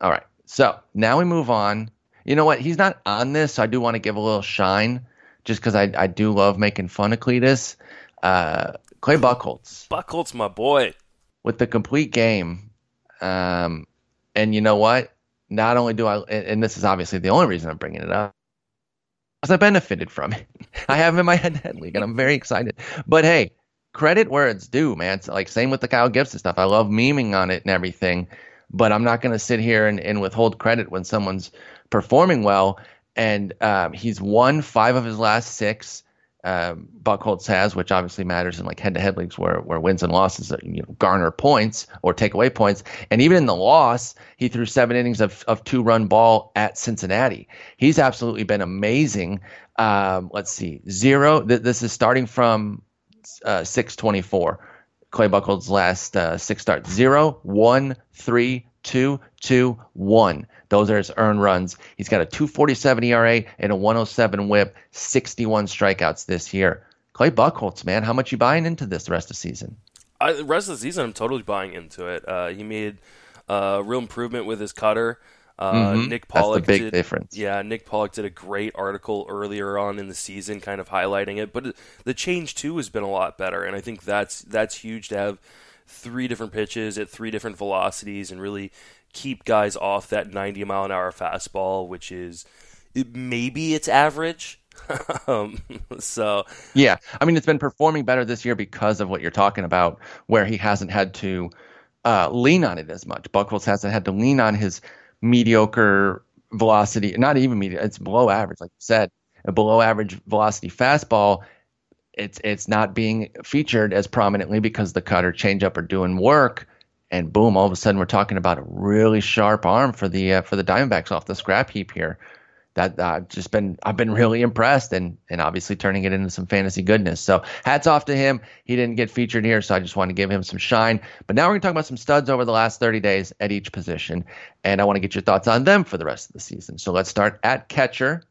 All right. So now we move on. You know what? He's not on this, so I do want to give a little shine, just because I I do love making fun of Cletus. Uh, Clay Buchholz Buckholt's my boy. with the complete game. Um, and you know what? Not only do I, and and this is obviously the only reason I'm bringing it up, because I benefited from it. I have him in my head-to-head league, and I'm very excited. But hey, credit where it's due, man. It's like same with the Kyle Gibson stuff. I love memeing on it and everything, but I'm not going to sit here and, and withhold credit when someone's performing well. And um, he's won five of his last six. Um, has, which obviously matters in like head-to-head leagues where where wins and losses uh, you know, garner points or take away points. And even in the loss, he threw seven innings of of two-run ball at Cincinnati. He's absolutely been amazing. Um, let's see, zero. Th- this is starting from uh, 624. Clay Buchholz's last uh, six starts. Zero, one, three, two, two, one. Those are his earned runs. He's got a 247 ERA and a 107 whip, 61 strikeouts this year. Clay Buchholz, man, how much you buying into this the rest of the season? I, the rest of the season, I'm totally buying into it. Uh, he made uh, real improvement with his cutter. Uh, Mhm. Nick Pollack big did, difference. Yeah, Nick Pollack did a great article earlier on in the season, kind of highlighting it. But the change too has been a lot better, and I think that's that's huge to have three different pitches at three different velocities and really keep guys off that 90 mile an hour fastball, which is it, maybe it's average. um, so Yeah, I mean it's been performing better this year because of what you're talking about, where he hasn't had to uh, lean on it as much. Buchholz hasn't had to lean on his mediocre velocity, not even medium, it's below average, like you said, a below average velocity fastball. It's it's not being featured as prominently because the cutter changeup are doing work, and boom, all of a sudden we're talking about a really sharp arm for the uh, for the Diamondbacks off the scrap heap here that uh, I've just been I've been really impressed and and obviously turning it into some fantasy goodness. So hats off to him. He didn't get featured here, so I just want to give him some shine. But now we're gonna talk about some studs over the last 30 days at each position, and I want to get your thoughts on them for the rest of the season. So let's start at catcher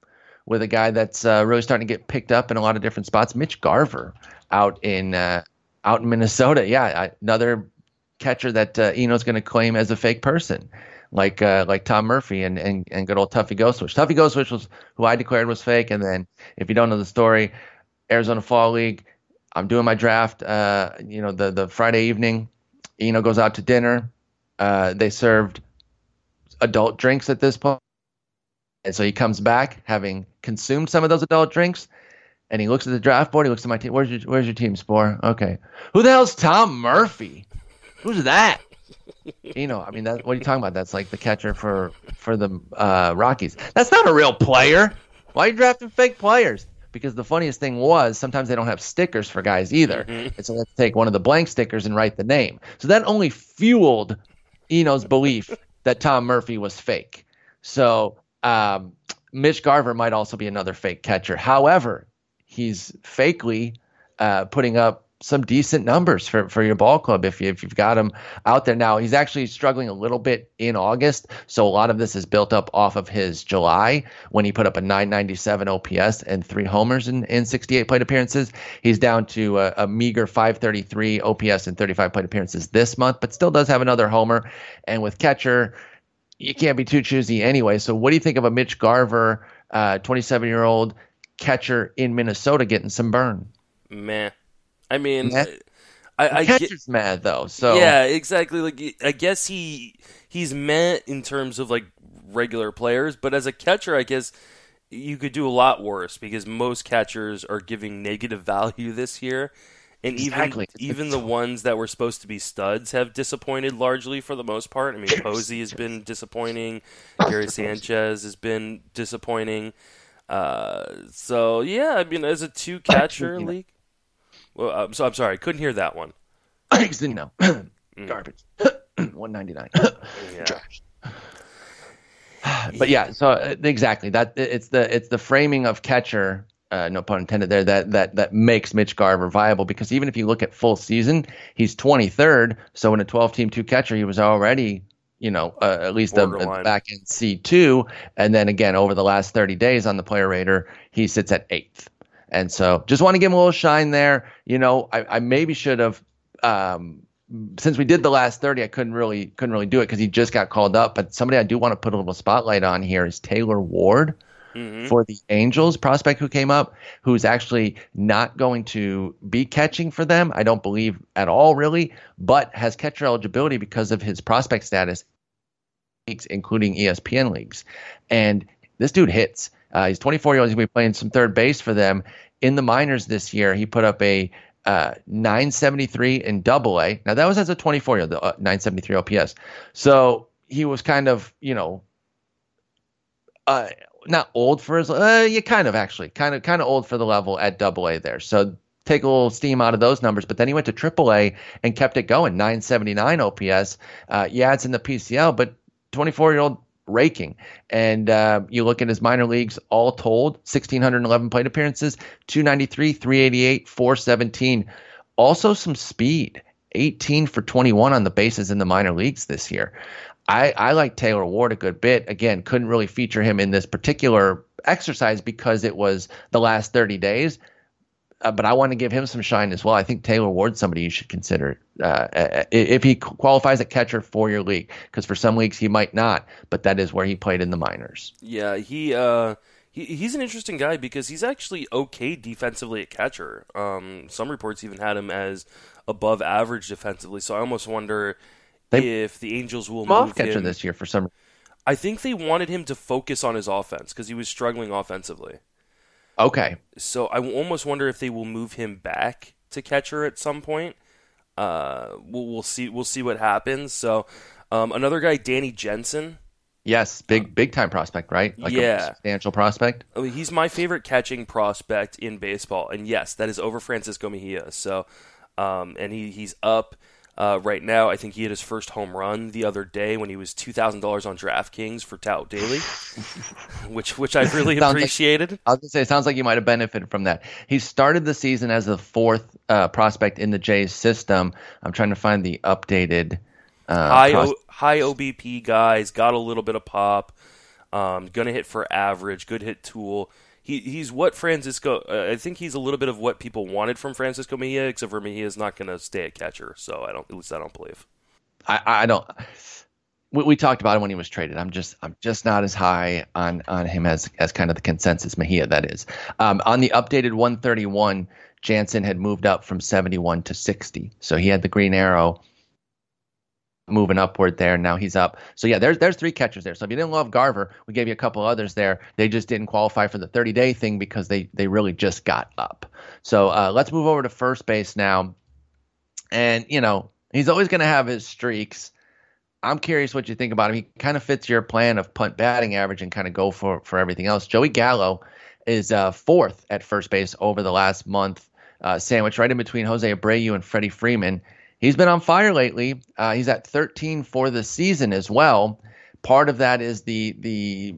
with a guy that's uh, really starting to get picked up in a lot of different spots. Mitch Garver out in uh, out in Minnesota. Yeah, another catcher that uh, Eno's going to claim as a fake person like uh, like Tom Murphy and, and, and good old Tuffy Gosewisch. Tuffy Gosewisch was who I declared was fake, and then if you don't know the story, Arizona Fall League. I'm doing my draft. Uh, you know the the Friday evening, Eno goes out to dinner. Uh, they served adult drinks at this point, and so he comes back having consumed some of those adult drinks. And he looks at the draft board. He looks at my team. Where's your Where's your team, Spore? Okay. Who the hell's Tom Murphy? Who's that? you know, I mean, that, what are you talking about? That's like the catcher for for the uh, Rockies. That's not a real player. Why are you drafting fake players? Because the funniest thing was sometimes they don't have stickers for guys either. And so let's take one of the blank stickers and write the name. So that only fueled Eno's belief that Tom Murphy was fake. So um, Mitch Garver might also be another fake catcher. However, he's fakely uh, putting up some decent numbers for, for your ball club if, you, if you've got him out there now. He's actually struggling a little bit in August, so a lot of this is built up off of his July when he put up a 997 OPS and three homers in, in 68 plate appearances. He's down to a, a meager 533 OPS and 35 plate appearances this month, but still does have another homer. And with catcher, you can't be too choosy anyway. So what do you think of a Mitch Garver, 27 uh, year old catcher in Minnesota getting some burn? Meh. I mean, Meh. I, I catcher's get, mad though. So yeah, exactly. Like I guess he he's meant in terms of like regular players, but as a catcher, I guess you could do a lot worse because most catchers are giving negative value this year. And Exactly. even even the ones that were supposed to be studs have disappointed largely for the most part. I mean, Posey has been disappointing. Gary Sanchez has been disappointing. Uh, so yeah, I mean, as a two catcher league. Well, I'm so I'm sorry, I couldn't hear that one. no garbage. 199. Yeah. Trash. but yeah, so uh, exactly that it's the it's the framing of catcher, uh, no pun intended there, that that that makes Mitch Garver viable because even if you look at full season, he's 23rd. So in a 12 team two catcher, he was already you know uh, at least a, a back in C two, and then again over the last 30 days on the player rater, he sits at eighth. And so just want to give him a little shine there. You know, I, I maybe should have um, since we did the last 30, I couldn't really couldn't really do it because he just got called up. But somebody I do want to put a little spotlight on here is Taylor Ward Mhm. for the Angels prospect who came up, who's actually not going to be catching for them. I don't believe at all, really, but has catcher eligibility because of his prospect status, including ESPN leagues. And this dude hits. Uh, he's 24 years old. He's going to be playing some third base for them in the minors this year. He put up a uh, 973 in Double A. Now that was as a 24 year old, uh, 973 OPS. So he was kind of, you know, uh, not old for his. Uh, yeah, kind of actually, kind of, kind of old for the level at Double A there. So take a little steam out of those numbers. But then he went to Triple A and kept it going, 979 OPS. Uh, yeah, it's in the PCL, but 24 year old raking. And uh, you look at his minor leagues, all told, 1,611 plate appearances, 293, 388, 417. Also some speed, 18 for 21 on the bases in the minor leagues this year. I, I like Taylor Ward a good bit. Again, couldn't really feature him in this particular exercise because it was the last 30 days. Uh, but I want to give him some shine as well. I think Taylor Ward's somebody you should consider uh, if he qualifies at catcher for your league, because for some leagues he might not, but that is where he played in the minors. Yeah, he uh he, he's an interesting guy because he's actually okay defensively at catcher. Um, some reports even had him as above average defensively. So I almost wonder They- if the Angels will off move catcher him. this year for some. I think they wanted him to focus on his offense because he was struggling offensively. Okay, So I almost wonder if they will move him back to catcher at some point. Uh, we'll, we'll see. We'll see what happens. So um, another guy, Danny Jansen. yes, big big time prospect, right? Like Yeah. a substantial prospect. I mean, he's my favorite catching prospect in baseball, and yes, that is over Francisco Mejia. So, um, and he he's up uh, right now. I think he hit his first home run the other day when he was two thousand dollars on DraftKings for Tout Daily, which which I really Sounds like- appreciated. I was gonna say, it sounds like you might have benefited from that. He started the season as the fourth uh, prospect in the Jays system. I'm trying to find the updated. Uh, high o- high OBP guys got a little bit of pop. Um, gonna hit for average, good hit tool. He he's what Francisco. Uh, I think he's a little bit of what people wanted from Francisco Mejia, except for Mejia's not gonna stay at catcher. So I don't. At least I don't believe. I, I don't. We, we talked about him when he was traded. I'm just I'm just not as high on on him as as kind of the consensus Mejia that is. Um, on the updated 131, Jansen had moved up from 71 to 60, so he had the green arrow moving upward there. Now he's up. So yeah, there's there's three catchers there. So if you didn't love Garver, we gave you a couple others there. They just didn't qualify for the 30 day thing because they they really just got up. So uh, let's move over to first base now. And you know he's always going to have his streaks. I'm curious what you think about him. He kind of fits your plan of punt batting average and kind of go for for everything else. Joey Gallo is uh, fourth at first base over the last month, uh, sandwiched right in between Jose Abreu and Freddie Freeman. He's been on fire lately. Uh, he's at 13 for the season as well. Part of that is the the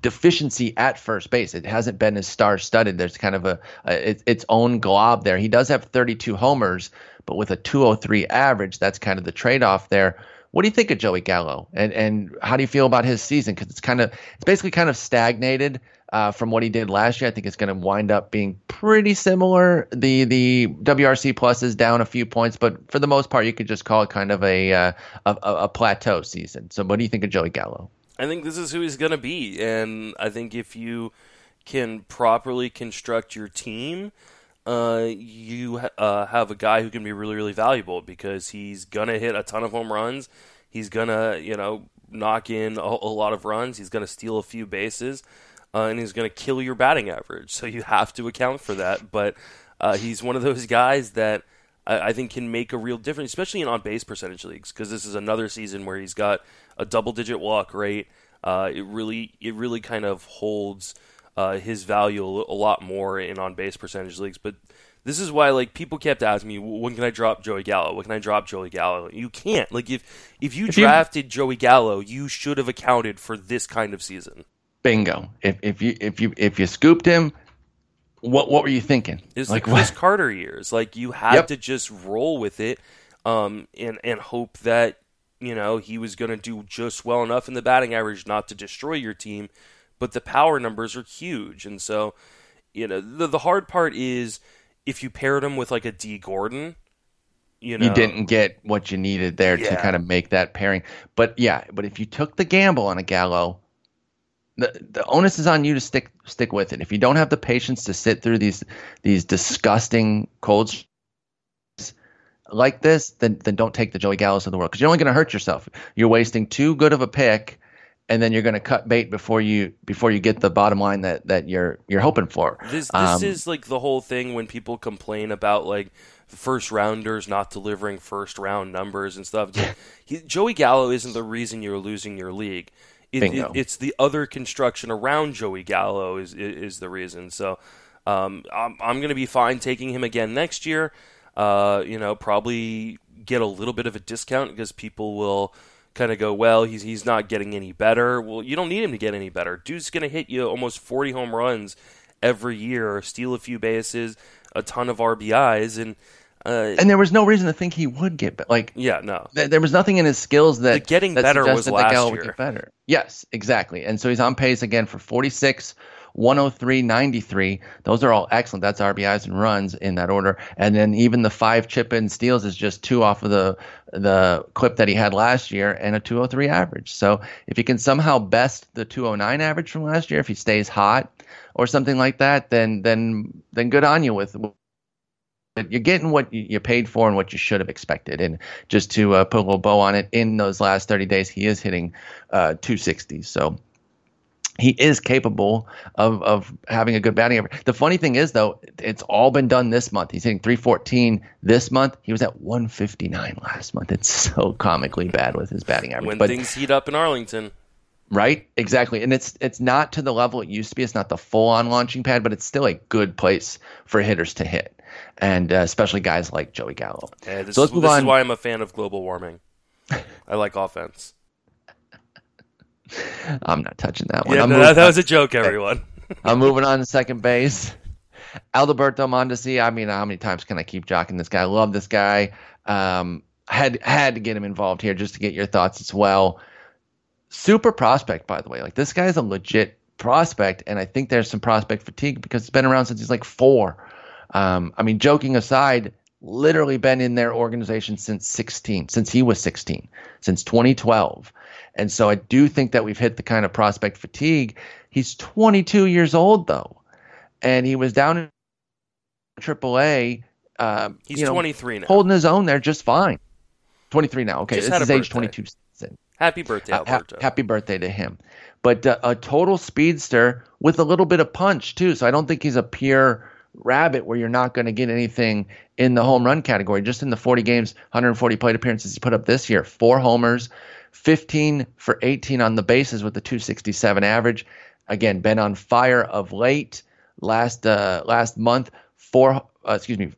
deficiency at first base. It hasn't been as star studded. There's kind of a, a it, its own glob there. He does have 32 homers, but with a 203 average, that's kind of the trade off there. What do you think of Joey Gallo, and and how do you feel about his season? Because it's kind of it's basically kind of stagnated uh, from what he did last year. I think it's going to wind up being pretty similar. The the WRC plus is down a few points, but for the most part, you could just call it kind of a uh, a, a plateau season. So, what do you think of Joey Gallo? I think this is who he's going to be, and I think if you can properly construct your team, uh, you uh, have a guy who can be really, really valuable because he's gonna hit a ton of home runs. He's gonna, you know, knock in a, a lot of runs. He's gonna steal a few bases, uh, and he's gonna kill your batting average. So you have to account for that. But uh, he's one of those guys that I, I think can make a real difference, especially in on base percentage leagues, because this is another season where he's got a double digit walk rate. Uh, it really, it really kind of holds uh, his value a, lot more in on base percentage leagues. But this is why like people kept asking me, when can I drop Joey Gallo? When can I drop Joey Gallo? You can't. Like if if you if drafted you, Joey Gallo, you should have accounted for this kind of season. Bingo. If if you if you if you scooped him, what what were you thinking? It's like the Chris what? Carter years. Like you had yep. to just roll with it, um, and and hope that you know he was going to do just well enough in the batting average not to destroy your team but the power numbers are huge. And so, you know, the the hard part is if you paired him with like a Dee Gordon, you know, you didn't get what you needed there yeah. to kind of make that pairing. But yeah, but if you took the gamble on a Gallo, the the onus is on you to stick stick with it. If you don't have the patience to sit through these these disgusting colds like this, then then don't take the Joey Gallos of the world because you're only going to hurt yourself. You're wasting too good of a pick and then you're going to cut bait before you before you get the bottom line that that you're you're hoping for. This this um, is like the whole thing when people complain about like first rounders not delivering first round numbers and stuff. he, Joey Gallo isn't the reason you're losing your league. It, it, it's the other construction around Joey Gallo is is, is the reason. So um, I'm I'm going to be fine taking him again next year. Uh, you know, probably get a little bit of a discount because people will kind of go, well, he's he's not getting any better. Well, you don't need him to get any better. Dude's going to hit you almost 40 home runs every year, steal a few bases, a ton of RBIs, and uh, and there was no reason to think he would get better. Like, yeah, no, th- there was nothing in his skills that the getting that better was last year. better. Yes, exactly. And so he's on pace again for 46 103, 93. Those are all excellent. That's RBIs and runs in that order. And then even the five chip in steals is just two off of the the clip that he had last year and a 203 average. So if he can somehow best the 209 average from last year, if he stays hot or something like that, then then then good on you with you're getting what you paid for and what you should have expected. And just to uh, put a little bow on it, in those last 30 days, he is hitting uh, 260. So he is capable of, of having a good batting average. The funny thing is, though, it's all been done this month. He's hitting 314 this month. He was at 159 last month. It's so comically bad with his batting average. When but, things heat up in Arlington. Right, exactly, and it's it's not to the level it used to be. It's not the full on launching pad, but it's still a good place for hitters to hit, and uh, especially guys like Joey Gallo. Yeah, this so let's is, move this on. is why I'm a fan of global warming. I like offense. I'm not touching that one. Yeah, no, that, was a joke, everyone. I'm moving on to second base. Alberto Mondesi. I mean, how many times can I keep jocking this guy? I love this guy. Um, had had to get him involved here just to get your thoughts as well. Super prospect, by the way. Like this guy is a legit prospect, and I think there's some prospect fatigue because it's been around since he's like four. Um, I mean, joking aside, literally been in their organization since 16, since he was 16, since 2012. And so I do think that we've hit the kind of prospect fatigue. He's 22 years old though, and he was down in AAA. Uh, He's you know, 23 now, holding his own there just fine. 23 now. Okay, just this is age 22 season. Happy birthday, Alberto. Ha- happy birthday to him. But uh, a total speedster with a little bit of punch too. So I don't think he's a pure rabbit where you're not going to get anything in the home run category. Just in the 40 games, 140 plate appearances he put up this year, four homers, 15 for 18 on the bases with the 267 average. Again, been on fire of late. Last uh, last month, four uh, excuse me,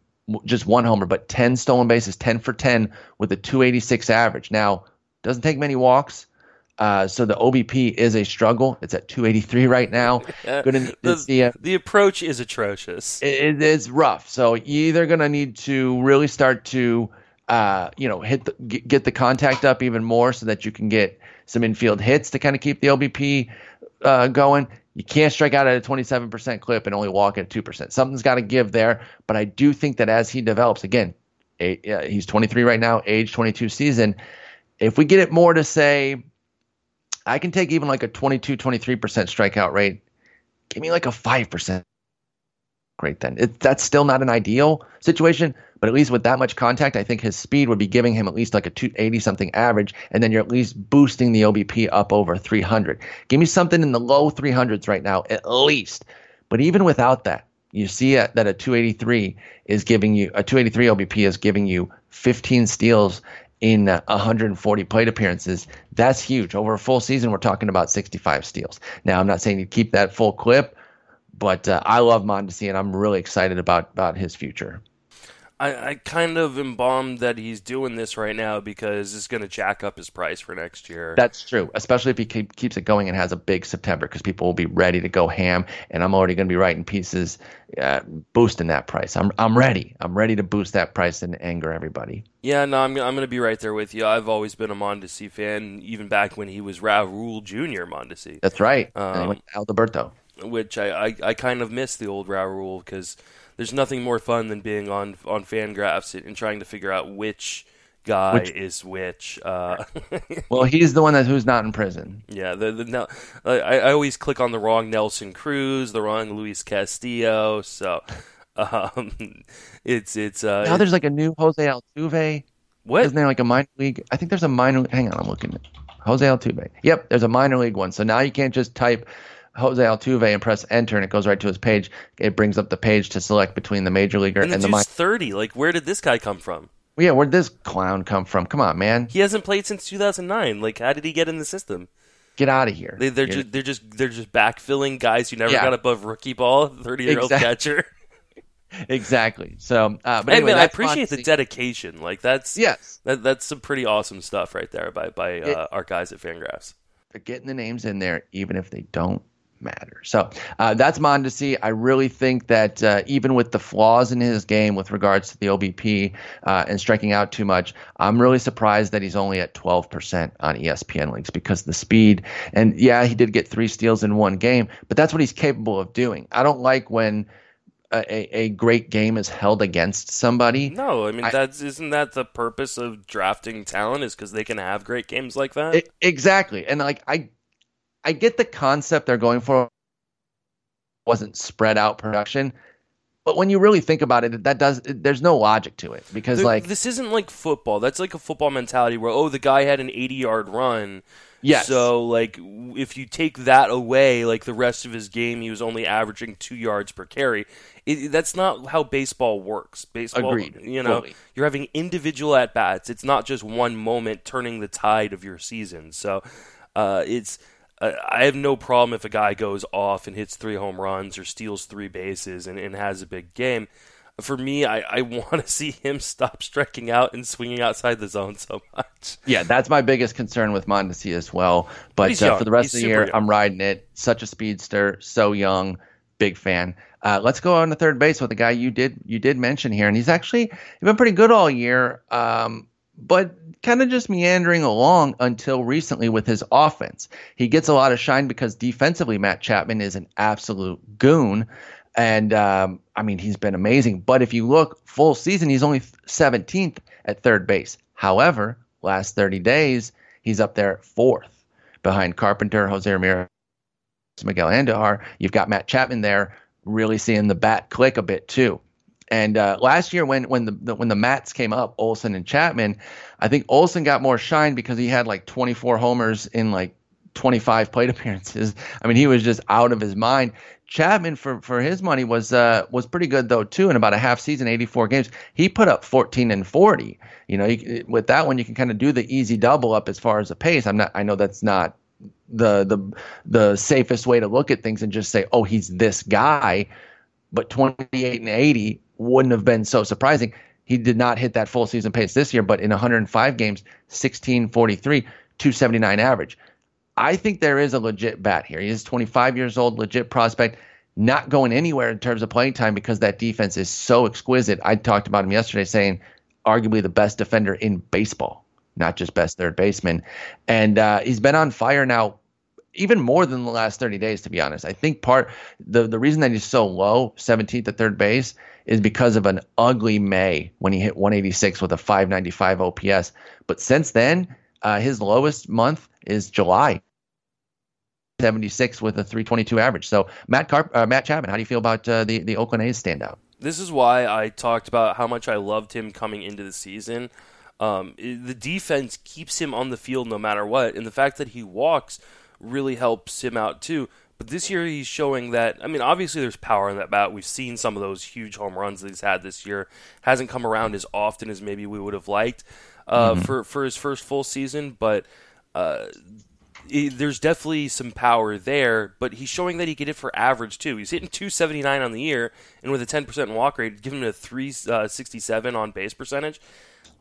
just one homer, but 10 stolen bases, 10 for 10 with a 286 average. Now, doesn't take many walks. Uh, so the OBP is a struggle. It's at 283 right now. Gonna need the, to see the approach is atrocious. it, it is rough. So you're either going to need to really start to, uh, you know, hit the, get, the contact up even more so that you can get some infield hits to kind of keep the OBP uh, going. You can't strike out at a 27% clip and only walk at 2%. Something's got to give there. But I do think that as he develops, again, eight, uh, he's 23 right now, age 22 season. If we get it more to say, I can take even like a 22, 23% strikeout rate. Give me like a 5% rate then. It, that's still not an ideal situation, but at least with that much contact, I think his speed would be giving him at least like a 280 something average, and then you're at least boosting the OBP up over 300. Give me something in the low 300s right now, at least. But even without that, you see that a 283 is giving you a 283 OBP is giving you 15 steals in uh, 140 plate appearances. That's huge. Over a full season, we're talking about 65 steals. Now, I'm not saying you keep that full clip, but uh, I love Mondesi, and I'm really excited about about his future. I, I kind of am bummed that he's doing this right now because it's going to jack up his price for next year. That's true, especially if he keep, keeps it going and has a big September because people will be ready to go ham, and I'm already going to be writing pieces uh, boosting that price. I'm I'm ready. I'm ready to boost that price and anger everybody. Yeah, no, I'm I'm going to be right there with you. I've always been a Mondesi fan, even back when he was Raul Jr. Mondesi. That's right. Um, Alberto. Which I, I, I kind of miss the old Raul because there's nothing more fun than being on on Fangraphs and trying to figure out which guy Which- is which. Uh, Well, he's the one that who's not in prison. yeah, the, the Nel- I, I always click on the wrong Nelson Cruz, the wrong Luis Castillo. So um, it's it's uh, Now there's like a new Jose Altuve. what Isn't there like a minor league? I think there's a minor. Hang on, I'm looking. at Jose Altuve. Yep, there's a minor league one. So now you can't just type Jose Altuve and press enter, and it goes right to his page. It brings up the page to select between the major leaguer and and, the the dude's minor. thirty. Like, where did this guy come from? Yeah, where'd this clown come from? Come on, man, He hasn't played since 2009. Like, how did he get in the system? get out of here. They, they're You're- just they're just they're just backfilling guys who never Yeah. got above rookie ball. Thirty year old Exact- catcher. exactly. So, uh, but I anyway, mean, I appreciate the dedication. Like that's Yes, that, that's some pretty awesome stuff right there by by uh, It- our guys at Fangraphs. they're getting the names in there, even if they don't matter. So uh, that's Mondesi. I really think that uh, even with the flaws in his game with regards to the OBP uh, and striking out too much, I'm really surprised that he's only at 12% on ESPN leagues because the speed. And yeah, he did get three steals in one game, but that's what he's capable of doing. I don't like when a, a, great game is held against somebody. No, I mean I- that's isn't that the purpose of drafting talent is because they can have great games like that. I- exactly. And like I I get the concept they're going for wasn't spread out production. But when you really think about it, that does there's no logic to it because Th- like this isn't like football. That's like a football mentality where oh the guy had an 80 yard run. yes, So like if you take that away, like the rest of his game, he was only averaging two yards per carry. It, that's not how baseball works. Baseball, Agreed. you know, Fully. you're having individual at bats. It's not just one moment turning the tide of your season. So uh, it's. I have no problem if a guy goes off and hits three home runs or steals three bases and, and has a big game. For me, I, I want to see him stop striking out and swinging outside the zone so much. yeah, that's my biggest concern with Mondesi as well. But uh, for the rest He's of the year, young. I'm riding it. Such a speedster, so young, big fan. Uh, let's go on to third base with a guy you did you did mention here, and he's actually he's been pretty good all year. Um, but kind of just meandering along until recently with his offense. He gets a lot of shine because defensively, Matt Chapman is an absolute goon. And um, I mean, he's been amazing. But if you look full season, he's only 17th at third base. However, last 30 days, he's up there fourth behind Carpenter, Jose Ramirez, Miguel Andujar. You've got Matt Chapman there, really seeing the bat click a bit too. And uh, last year, when when the, the when the Mats came up, Olson and Chapman, I think Olson got more shine because he had like 24 homers in like 25 plate appearances. I mean, he was just out of his mind. Chapman, for for his money, was uh, was pretty good though too. In about a half season, 84 games, he put up 14 and 40. You know, you, with that one, you can kind of do the easy double up as far as the pace. I'm not. I know that's not the the the safest way to look at things and just say, oh, he's this guy. But 28 and 80 wouldn't have been so surprising. He did not hit that full season pace this year, but in 105 games, 1643, 279 average. I think there is a legit bat here. He is 25 years old, legit prospect, not going anywhere in terms of playing time because that defense is so exquisite. I talked about him yesterday saying arguably the best defender in baseball, not just best third baseman. And uh, he's been on fire now even more than the last 30 days, to be honest. I think part the the reason that he's so low, 17th at third base, is because of an ugly May when he hit 186 with a 595 OPS. But since then, uh, his lowest month is July. 76 with a 322 average. So Matt Carp, uh, Matt Chapman, how do you feel about uh, the the Oakland A's standout? This is why I talked about how much I loved him coming into the season. Um, the defense keeps him on the field no matter what, and the fact that he walks really helps him out too. But this year he's showing that. I mean, obviously there's power in that bat. We've seen some of those huge home runs that he's had this year. Hasn't come around as often as maybe we would have liked uh, mm-hmm. for for his first full season, but. Uh, there's definitely some power there, but he's showing that he can hit for average too. He's hitting 279 on the year, and with a 10% walk rate, giving him a 367 uh, on base percentage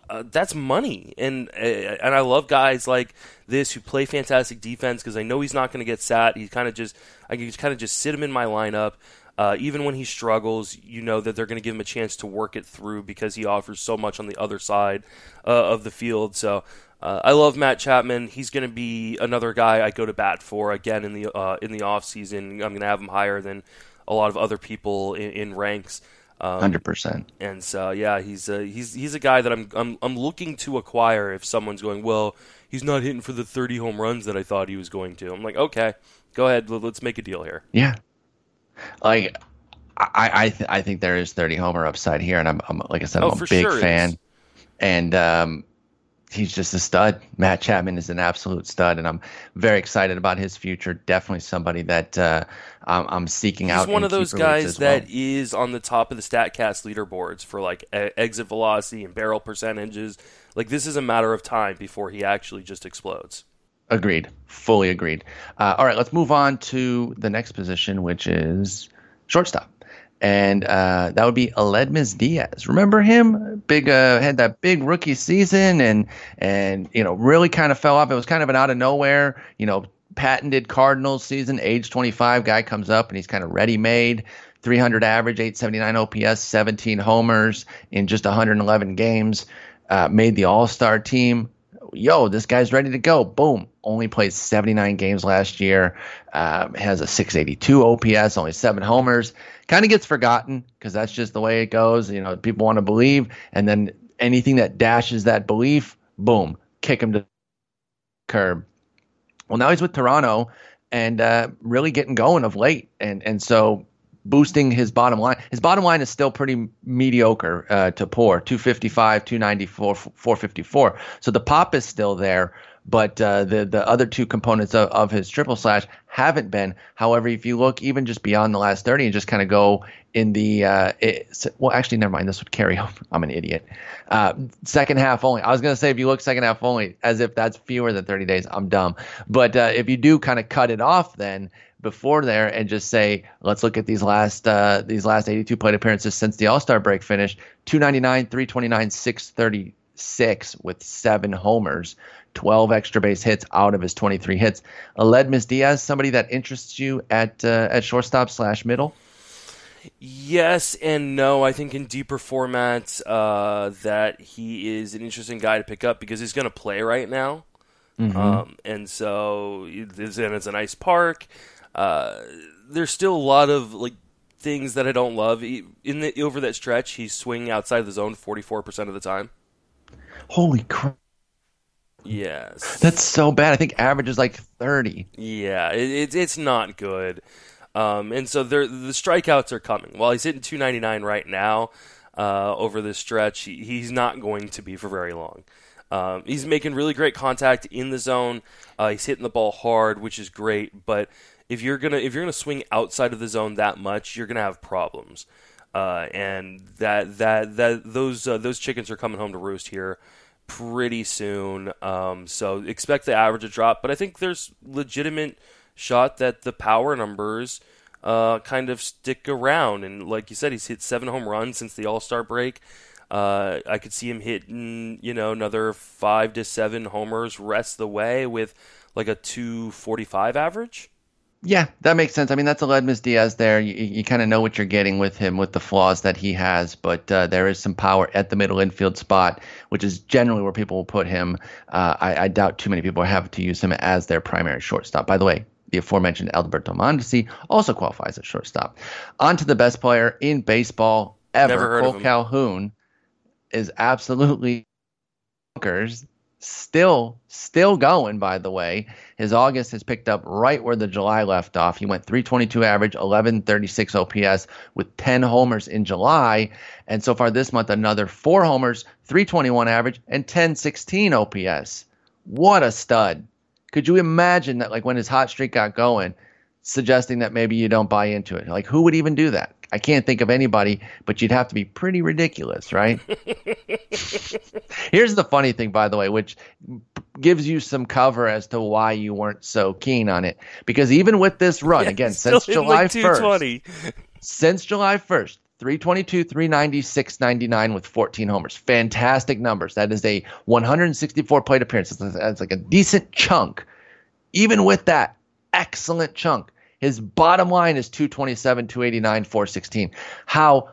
uh, that's money, and uh, and I love guys like this who play fantastic defense because I know he's not going to get sat. He's kind of just I can kind of just sit him in my lineup. Uh, even when he struggles, you know that they're going to give him a chance to work it through because he offers so much on the other side uh, of the field. So uh, I love Matt Chapman. He's going to be another guy I go to bat for again in the uh, in the off season. I'm going to have him higher than a lot of other people in, in ranks. Um, Hundred um, percent. And so yeah, he's a, he's he's a guy that I'm I'm I'm looking to acquire if someone's going well. He's not hitting for the 30 home runs that I thought he was going to. I'm like, okay, go ahead, let's make a deal here. Yeah, like I I th- I think there is 30 homer upside here, and I'm, I'm like I said, I'm oh, a big sure fan, and um, he's just a stud. Matt Chapman is an absolute stud, and I'm very excited about his future. Definitely somebody that uh, I'm, I'm, seeking he's out. He's one of those guys that well. is on the top of the Statcast leaderboards for like exit velocity and barrel percentages. Like this is a matter of time before he actually just explodes. Agreed. Fully agreed. Uh, all right, let's move on to the next position, which is shortstop and uh, that would be Aledmys Diaz. Remember him? Big uh, had that big rookie season, and and you know really kind of fell off. It was kind of an out of nowhere, you know, patented Cardinals season. Age 25, guy comes up and he's kind of ready made. 300 average, 879 OPS, 17 homers in just 111 games. Uh, made the All Star team yo, this guy's ready to go. Boom. Only played 79 games last year. Um, has a 682 OPS, only seven homers. Kind of gets forgotten because that's just the way it goes. You know, people want to believe, and then anything that dashes that belief, boom, kick him to the curb. Well, now he's with Toronto and uh, really getting going of late, and and so boosting his bottom line. His bottom line is still pretty mediocre uh, to poor 255, 294, 454. So the pop is still there, but uh, the the other two components of, of his triple slash haven't been. However, if you look even just beyond the last 30 and just kind of go in the uh, it, well, actually, never mind. This would carry over. I'm an idiot. Uh, second half only. I was gonna say if you look second half only, as if that's fewer than 30 days. I'm dumb. But uh, if you do kind of cut it off, then before there and just say, let's look at these last uh, these last 82 plate appearances since the All Star break finished: 299, 329, 636 with seven homers, 12 extra base hits out of his 23 hits. Aledmys Diaz, somebody that interests you at uh, at shortstop slash middle. Yes and no. I think in deeper formats uh, that he is an interesting guy to pick up because he's going to play right now. Mm-hmm. Um, and so and it's a nice park. Uh, there's still a lot of like things that I don't love. In the over that stretch, he's swinging outside the zone 44% of the time. Holy crap. Yes. That's so bad. I think average is like 30. Yeah, it, it it's not good. Um, and so the strikeouts are coming. While he's hitting 299 right now uh, over this stretch, he, he's not going to be for very long. Um, he's making really great contact in the zone. Uh, he's hitting the ball hard, which is great. But if you're gonna if you're gonna swing outside of the zone that much, you're gonna have problems. Uh, and that that that those uh, those chickens are coming home to roost here pretty soon. Um, so expect the average to drop, but I think there's legitimate shot that the power numbers uh, kind of stick around. And like you said, he's hit seven home runs since the All Star break. Uh, I could see him hitting, you know, another five to seven homers rest the way with like a 245 average. Yeah, that makes sense. I mean, that's Aledmys Diaz there. You, you kind of know what you're getting with him with the flaws that he has, but uh, there is some power at the middle infield spot, which is generally where people will put him. Uh, I, I, doubt too many people have to use him as their primary shortstop. By the way, the aforementioned Alberto Mondesi also qualifies as shortstop. On to the best player in baseball ever, Kole Calhoun, is absolutely bonkers still still going by the way. His august has picked up right where the july left off. He went 322 average 1136 ops with 10 homers in july. And so far this month another four homers 321 average and 1016 ops what a stud. Could you imagine that like when his hot streak got going suggesting that maybe you don't buy into it like who would even do that I can't think of anybody, but you'd have to be pretty ridiculous, right? Here's the funny thing, by the way, which gives you some cover as to why you weren't so keen on it. Because even with this run, yeah, again, since July like 1st, since July 1st, 322, 390, 699 with 14 homers. Fantastic numbers. That is a 164 plate appearances. That's like a decent chunk. Even with that, excellent chunk. His bottom line is 227, 289, 416. How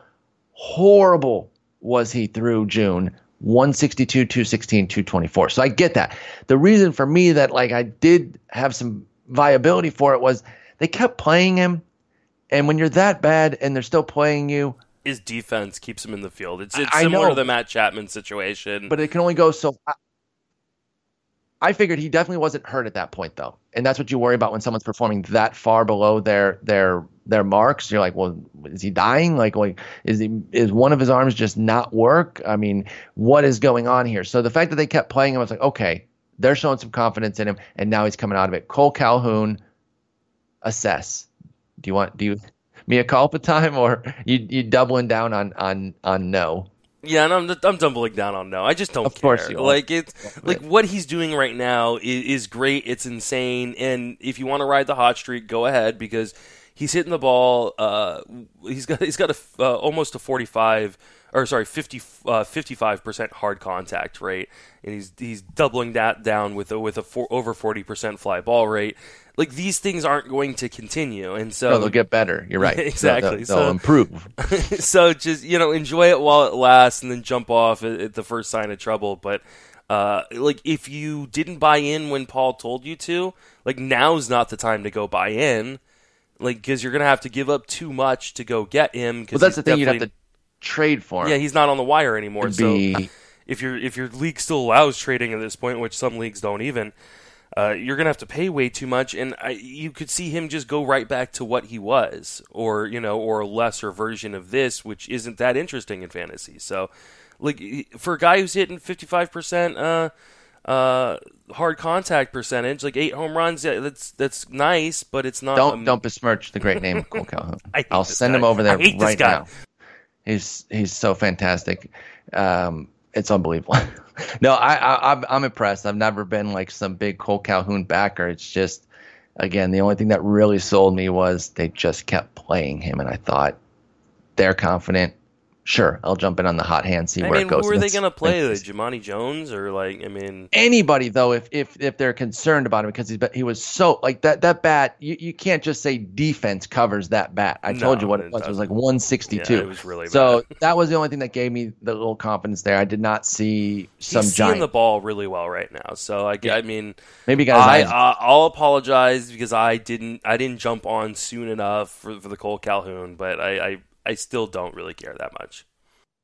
horrible was he through June? 162, 216, 224. So I get that. The reason for me that like I did have some viability for it was they kept playing him. And when you're that bad and they're still playing you, his defense keeps him in the field. It's, it's similar know, to the Matt Chapman situation. But it can only go so. I figured he definitely wasn't hurt at that point though. And that's what you worry about when someone's performing that far below their their their marks. You're like, well, is he dying? Like, like is he is one of his arms just not work? I mean, what is going on here? So the fact that they kept playing him, I was like, okay, they're showing some confidence in him, and now he's coming out of it. Cole Calhoun, assess. Do you want do you me a culpa time or you you doubling down on on on no? Yeah, and I'm I'm doubling down on no. I just don't of care. Course you like it's like what he's doing right now is, is great. It's insane, and if you want to ride the hot streak, go ahead because he's hitting the ball. Uh, he's got he's got a uh, almost a 45 or sorry 50 uh, 55% hard contact rate, and he's he's doubling that down with a with a four, over 40% fly ball rate like these things aren't going to continue, and so no, they'll get better. You're right. exactly. They'll, they'll, they'll so, improve. so just you know, enjoy it while it lasts, and then jump off at, at the first sign of trouble. But uh, like if you didn't buy in when Paul told you to, like now's not the time to go buy in, like because you're gonna have to give up too much to go get him. Well, that's the thing. You'd have to trade for him. Yeah, he's not on the wire anymore. So if your if your league still allows trading at this point, which some leagues don't even, uh, you're going to have to pay way too much, and I, you could see him just go right back to what he was, or you know, or a lesser version of this, which isn't that interesting in fantasy. So, like for a guy who's hitting 55 percent uh, uh, hard contact percentage, like eight home runs, yeah, that's that's nice, but it's not. Don't um, don't besmirch the great name of Cole Calhoun. I'll send guy. him over there right now. He's he's so fantastic. Um, it's unbelievable. no, I, I I'm, I'm impressed. I've never been like some big Cole Calhoun backer. It's just again the only thing that really sold me was they just kept playing him, and I thought they're confident sure, I'll jump in on the hot hand, see I where mean, it goes. Who are they going to play? Like Jahmai Jones or like I mean anybody though? If if if they're concerned about him because he's he was so like that that bat you, you can't just say defense covers that bat. I no, told you what it was. It was like 162. Yeah, it was really so that was the only thing that gave me the little confidence there. I did not see some he's giant. seeing the ball really well right now. So I, yeah. I mean maybe guys. I, uh, I'll apologize because I didn't I didn't jump on soon enough for, for the Cole Calhoun, but I, I I still don't really care that much.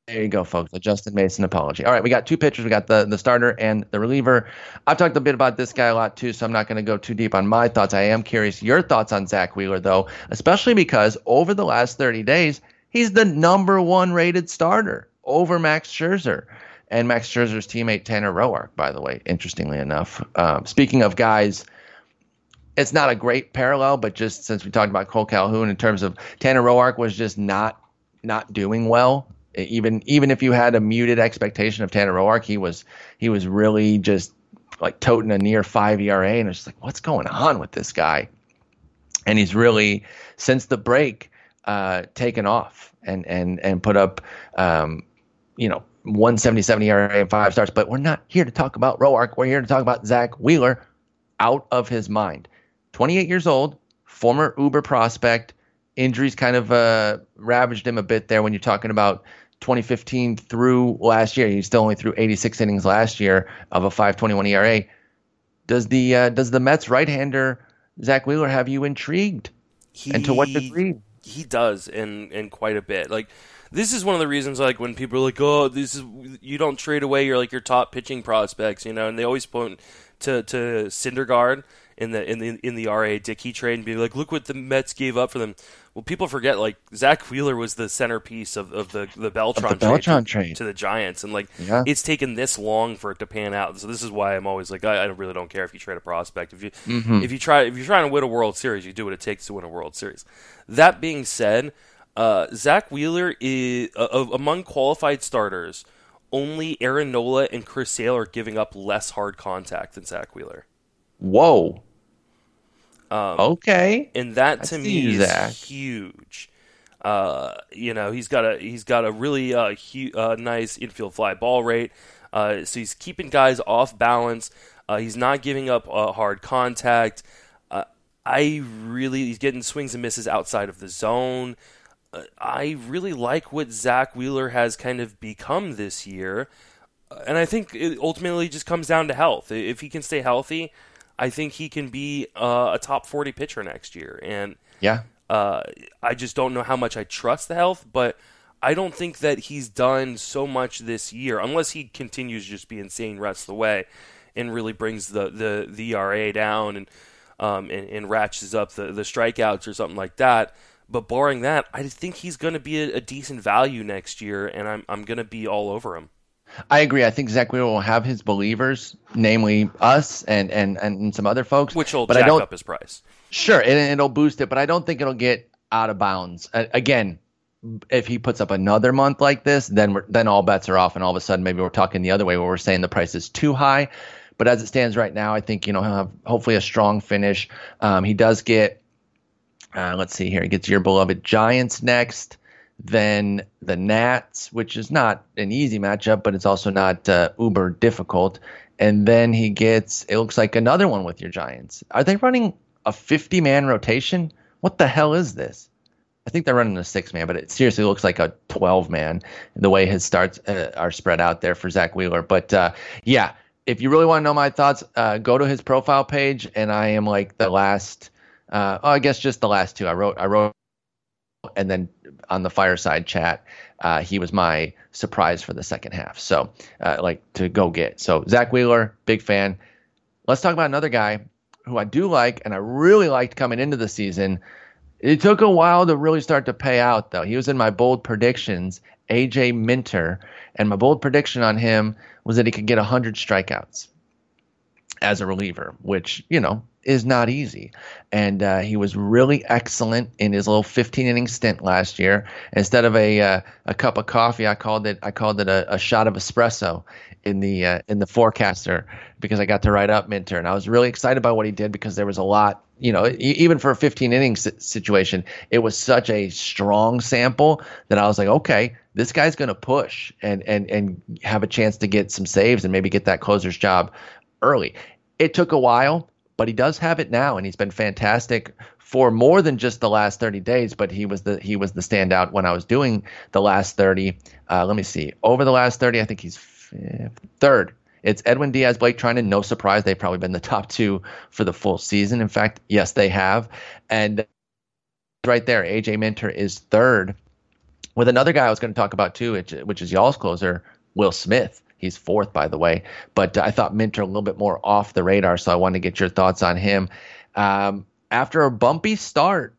There you go, folks. A Justin Mason apology. All right, we got two pitchers. We got the the starter and the reliever. I've talked a bit about this guy a lot too, so I'm not going to go too deep on my thoughts. I am curious your thoughts on Zack Wheeler, though, especially because over the last 30 days, he's the number one rated starter over Max Scherzer and Max Scherzer's teammate Tanner Roark. By the way, interestingly enough, um, speaking of guys it's not a great parallel, but just since we talked about Cole Calhoun in terms of Tanner Roark was just not not doing well even even if you had a muted expectation of Tanner Roark, he was he was really just like toting a near five ERA, and it's like, what's going on with this guy? And he's really since the break uh, taken off and and and put up, um, you know, 177 ERA and five starts. But we're not here to talk about Roark. We're here to talk about Zack Wheeler. out of his mind. 28 years old, former Uber prospect. Injuries kind of uh, ravaged him a bit there when you're talking about 2015 through last year. He still only threw 86 innings last year of a 5.21 ERA. Does the uh, does the Mets right-hander Zack Wheeler have you intrigued? He, and to what degree? He does, and and quite a bit. Like this is one of the reasons like when people are like, "Oh, this is you don't trade away your like your top pitching prospects," you know, and they always point to to Syndergaard in the in the in the R.A. Dickey trade and be like, "Look what the Mets gave up for them." Well, people forget like Zack Wheeler was the centerpiece of, of the the Beltran, the Beltran trade, trade, to, the Giants, and like yeah. it's taken this long for it to pan out. So this is why I'm always like, I, I really don't care if you trade a prospect. If you mm-hmm. if you try if you're trying to win a World Series, you do what it takes to win a World Series. That being said, uh, Zack Wheeler is uh, among qualified starters. Only Aaron Nola and Chris Sale are giving up less hard contact than Zack Wheeler. Whoa. Um, okay. And that to me that. is huge. Uh, you know, he's got a he's got a really uh, hu- uh, nice infield fly ball rate. Uh, so he's keeping guys off balance. Uh, he's not giving up uh, hard contact. Uh, I really he's getting swings and misses outside of the zone. Uh, I really like what Zack Wheeler has kind of become this year, and I think it ultimately just comes down to health. If he can stay healthy, I think he can be uh, a top forty pitcher next year. And Yeah. uh, I just don't know how much I trust the health, but I don't think that he's done so much this year, unless he continues to just be insane rest of the way, and really brings the the, the ERA down and, um, and and ratchets up the the strikeouts or something like that. But barring that, I think he's going to be a, a decent value next year, and I'm I'm going to be all over him. I agree. I think Zack Wheeler will have his believers, namely us and and and some other folks. Which will but I jack don't. up his price. Sure, it, it'll boost it, but I don't think it'll get out of bounds. Uh, again, if he puts up another month like this, then we're, then all bets are off, and all of a sudden maybe we're talking the other way where we're saying the price is too high. But as it stands right now, I think you know he'll have hopefully a strong finish. Um, he does get. Uh, let's see here. He gets your beloved Giants next, then the Nats, which is not an easy matchup, but it's also not uh, uber difficult. And then he gets. It looks like another one with your Giants. Are they running a 50 man rotation? What the hell is this? I think they're running a six man, but it seriously looks like a 12 man the way his starts uh, are spread out there for Zack Wheeler. But uh, yeah, if you really want to know my thoughts, uh, go to his profile page, and I am like the last. Uh, oh, I guess just the last two. I wrote. I wrote, and then on the fireside chat, uh, he was my surprise for the second half. So, uh, like to go get. So Zack Wheeler, big fan. Let's talk about another guy who I do like, and I really liked coming into the season. It took a while to really start to pay out, though. He was in my bold predictions, AJ Minter, and my bold prediction on him was that he could get 100 strikeouts as a reliever, which, you know, is not easy. And uh, he was really excellent in his little 15 inning stint last year. Instead of a uh, a cup of coffee, I called it I called it a, a shot of espresso in the uh, in the forecaster because I got to write up Minter, and I was really excited by what he did because there was a lot. You know, even for a 15 inning situation, it was such a strong sample that I was like, okay, this guy's going to push and and and have a chance to get some saves and maybe get that closer's job early. It took a while, but he does have it now, and he's been fantastic for more than just the last 30 days. But he was the he was the standout when I was doing the last 30. Uh, let me see. Over the last 30, I think he's fifth, third. It's Edwin Diaz, Blake Treinen. No surprise, they've probably been the top two for the full season. In fact, yes, they have. And right there, AJ Minter is third. With another guy I was going to talk about too, which, which is y'all's closer, Will Smith. He's fourth, by the way. But I thought Minter a little bit more off the radar, so I wanted to get your thoughts on him. Um, after a bumpy start,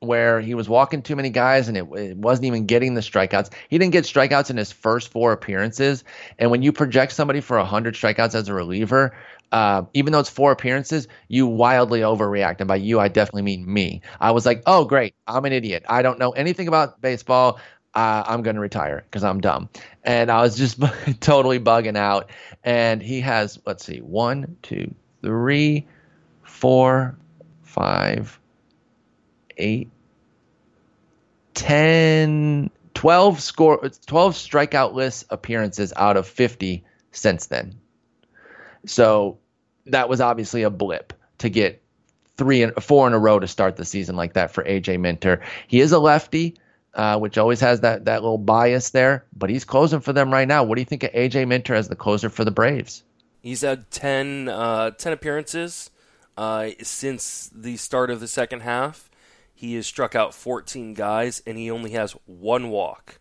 where he was walking too many guys and it, it, wasn't even getting the strikeouts. He didn't get strikeouts in his first four appearances. And when you project somebody for 100 strikeouts as a reliever, uh, even though it's four appearances, you wildly overreact. And by you, I definitely mean me. I was like, oh, great. I'm an idiot. I don't know anything about baseball. Uh, I'm going to retire because I'm dumb. And I was just totally bugging out. And he has, let's see, one, two, three, four, five, eight, 10, 12 score, 12 strikeout list appearances out of 50 since then. So that was obviously a blip to get three and four in a row to start the season like that for AJ Minter. He is a lefty, uh, which always has that that little bias there, but he's closing for them right now. What do you think of AJ Minter as the closer for the Braves? He's had 10, uh, 10 appearances uh, since the start of the second half. He has struck out 14 guys, and he only has one walk.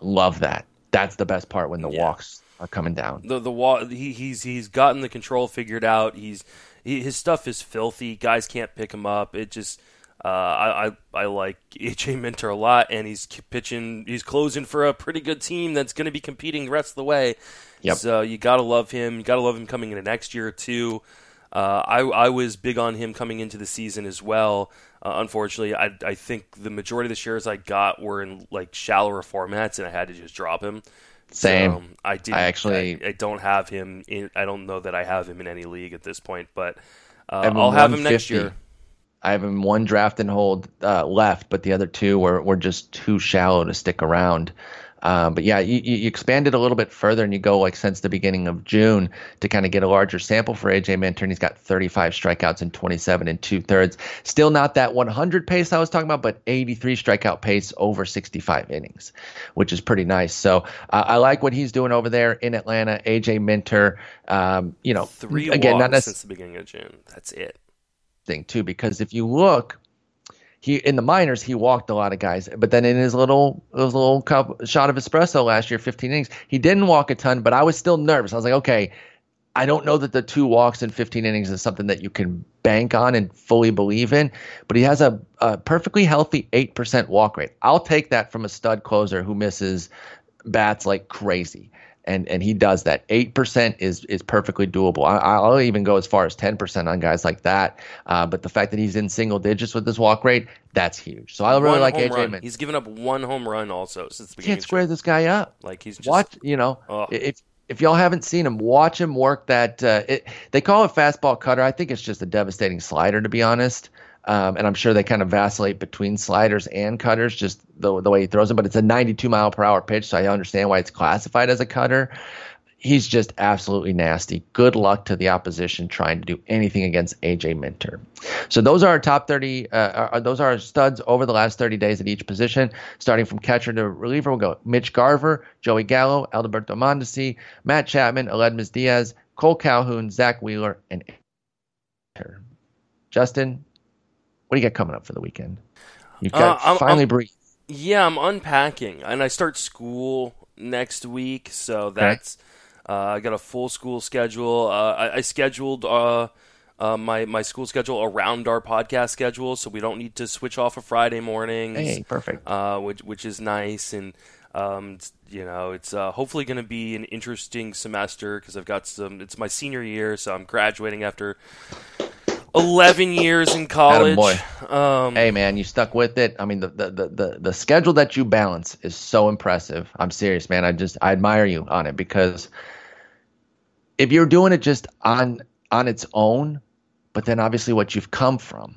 Love that. That's the best part when the Yeah. walks are coming down. The the he, he's he's gotten the control figured out. He's he, his stuff is filthy. Guys can't pick him up. It just uh, I, I I like AJ Minter a lot, and he's pitching. He's closing for a pretty good team that's going to be competing the rest of the way. Yep. So you got to love him. You got to love him coming into next year too. Uh, I I was big on him coming into the season as well. Uh, unfortunately, I I think the majority of the shares I got were in like shallower formats, and I had to just drop him. Same. So, I did. I actually- I, I don't have him. In, I don't know that I have him in any league at this point, but uh, I'll have him next year. I have him one draft and hold uh, left, but the other two were, were just too shallow to stick around. Um, but yeah, you, you you expand it a little bit further and you go like since the beginning of June to kind of get a larger sample for AJ Minter. And he's got 35 strikeouts and 27 and two thirds. Still not that 100 pace I was talking about, but 83 strikeout pace over 65 innings, which is pretty nice. So uh, I like what he's doing over there in Atlanta. AJ Minter, um, you know, Three again, walks not necessarily since the beginning of June. That's it. Thing too because if you look he in the minors he walked a lot of guys but then in his little his little cup shot of espresso last year 15 innings he didn't walk a ton but i was still nervous. I was like okay i don't know that the two walks in 15 innings is something that you can bank on and fully believe in but he has a, a perfectly healthy 8% walk rate. I'll take that from a stud closer who misses bats like crazy and and he does that. Eight percent is is perfectly doable. I, I'll even go as far as ten percent on guys like that. Uh, but the fact that he's in single digits with his walk rate, that's huge. So I really One like AJ. run. Min. He's given up one home run also since the beginning. Can't square this guy up. Like he's just Watch, you know, if if y'all haven't seen him, watch him work that. Uh, it, they call it fastball cutter. I think it's just a devastating slider, to be honest. Um, and I'm sure they kind of vacillate between sliders and cutters, just the the way he throws them. But it's a 92 mile per hour pitch, so I understand why it's classified as a cutter. He's just absolutely nasty. Good luck to the opposition trying to do anything against AJ Minter. So those are our top 30. Uh, are, those are our studs over the last 30 days at each position. Starting from catcher to reliever, we'll go Mitch Garver, Joey Gallo, Alberto Mondesi, Matt Chapman, Aledmys Diaz, Cole Calhoun, Zach Wheeler, and. Justin, what do you got coming up for the weekend? You've got Uh, I'm- finally breathe. Yeah, I'm unpacking, and I start school next week, so that's uh, I got a full school schedule. Uh, I, I scheduled uh, uh, my my school schedule around our podcast schedule, so we don't need to switch off of Friday mornings. Hey, perfect. uh, which which is nice, and um, you know, it's uh, hopefully going to be an interesting semester because I've got some. It's my senior year, so I'm graduating after eleven years in college. Um, Hey man, you stuck with it. I mean, the, the the the schedule that you balance is so impressive. I'm serious, man. I just I admire you on it because if you're doing it just on on its own, but then obviously what you've come from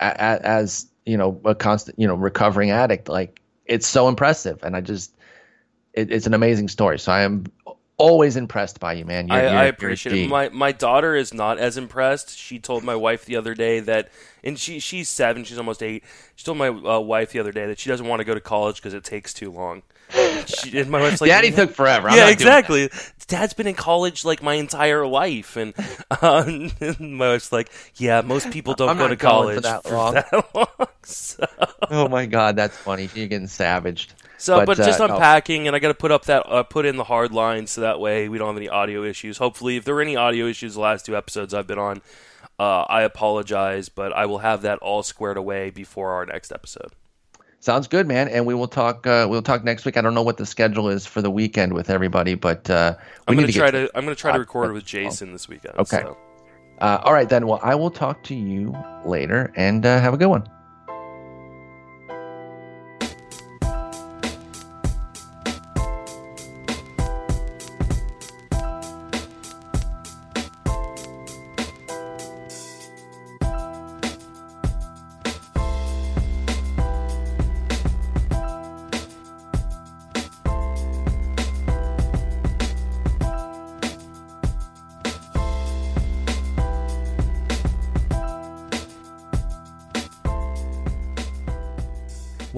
a, a, as you know a constant you know recovering addict, like it's so impressive, and I just it, it's an amazing story. So I am always impressed by you, man. You're, I, you're- I appreciate it. My my daughter is not as impressed. She told my wife the other day that, and she she's seven. She's almost eight. She told my uh, wife the other day that she doesn't want to go to college because it takes too long. She, and my wife's like, Daddy took forever. I'm yeah, not doing that. exactly. Dad's been in college like my entire life, and uh, my wife's like, "Yeah, most people don't I'm go to going for college that long." that long." So, Oh my god, that's funny. You're getting savaged. So but, But, just uh, no. unpacking, and I got to put up that uh, put in the hard line so that way we don't have any audio issues. Hopefully, if there were any audio issues the last two episodes I've been on, uh, I apologize, but I will have that all squared away before our next episode. Sounds good, man. And we will talk. Uh, we'll talk next week. I don't know what the schedule is for the weekend with everybody, but uh, we I'm gonna try get. to I'm gonna try to record with Jason this weekend. Okay. so. Uh, all right, then. Well, I will talk to you later, and uh, have a good one.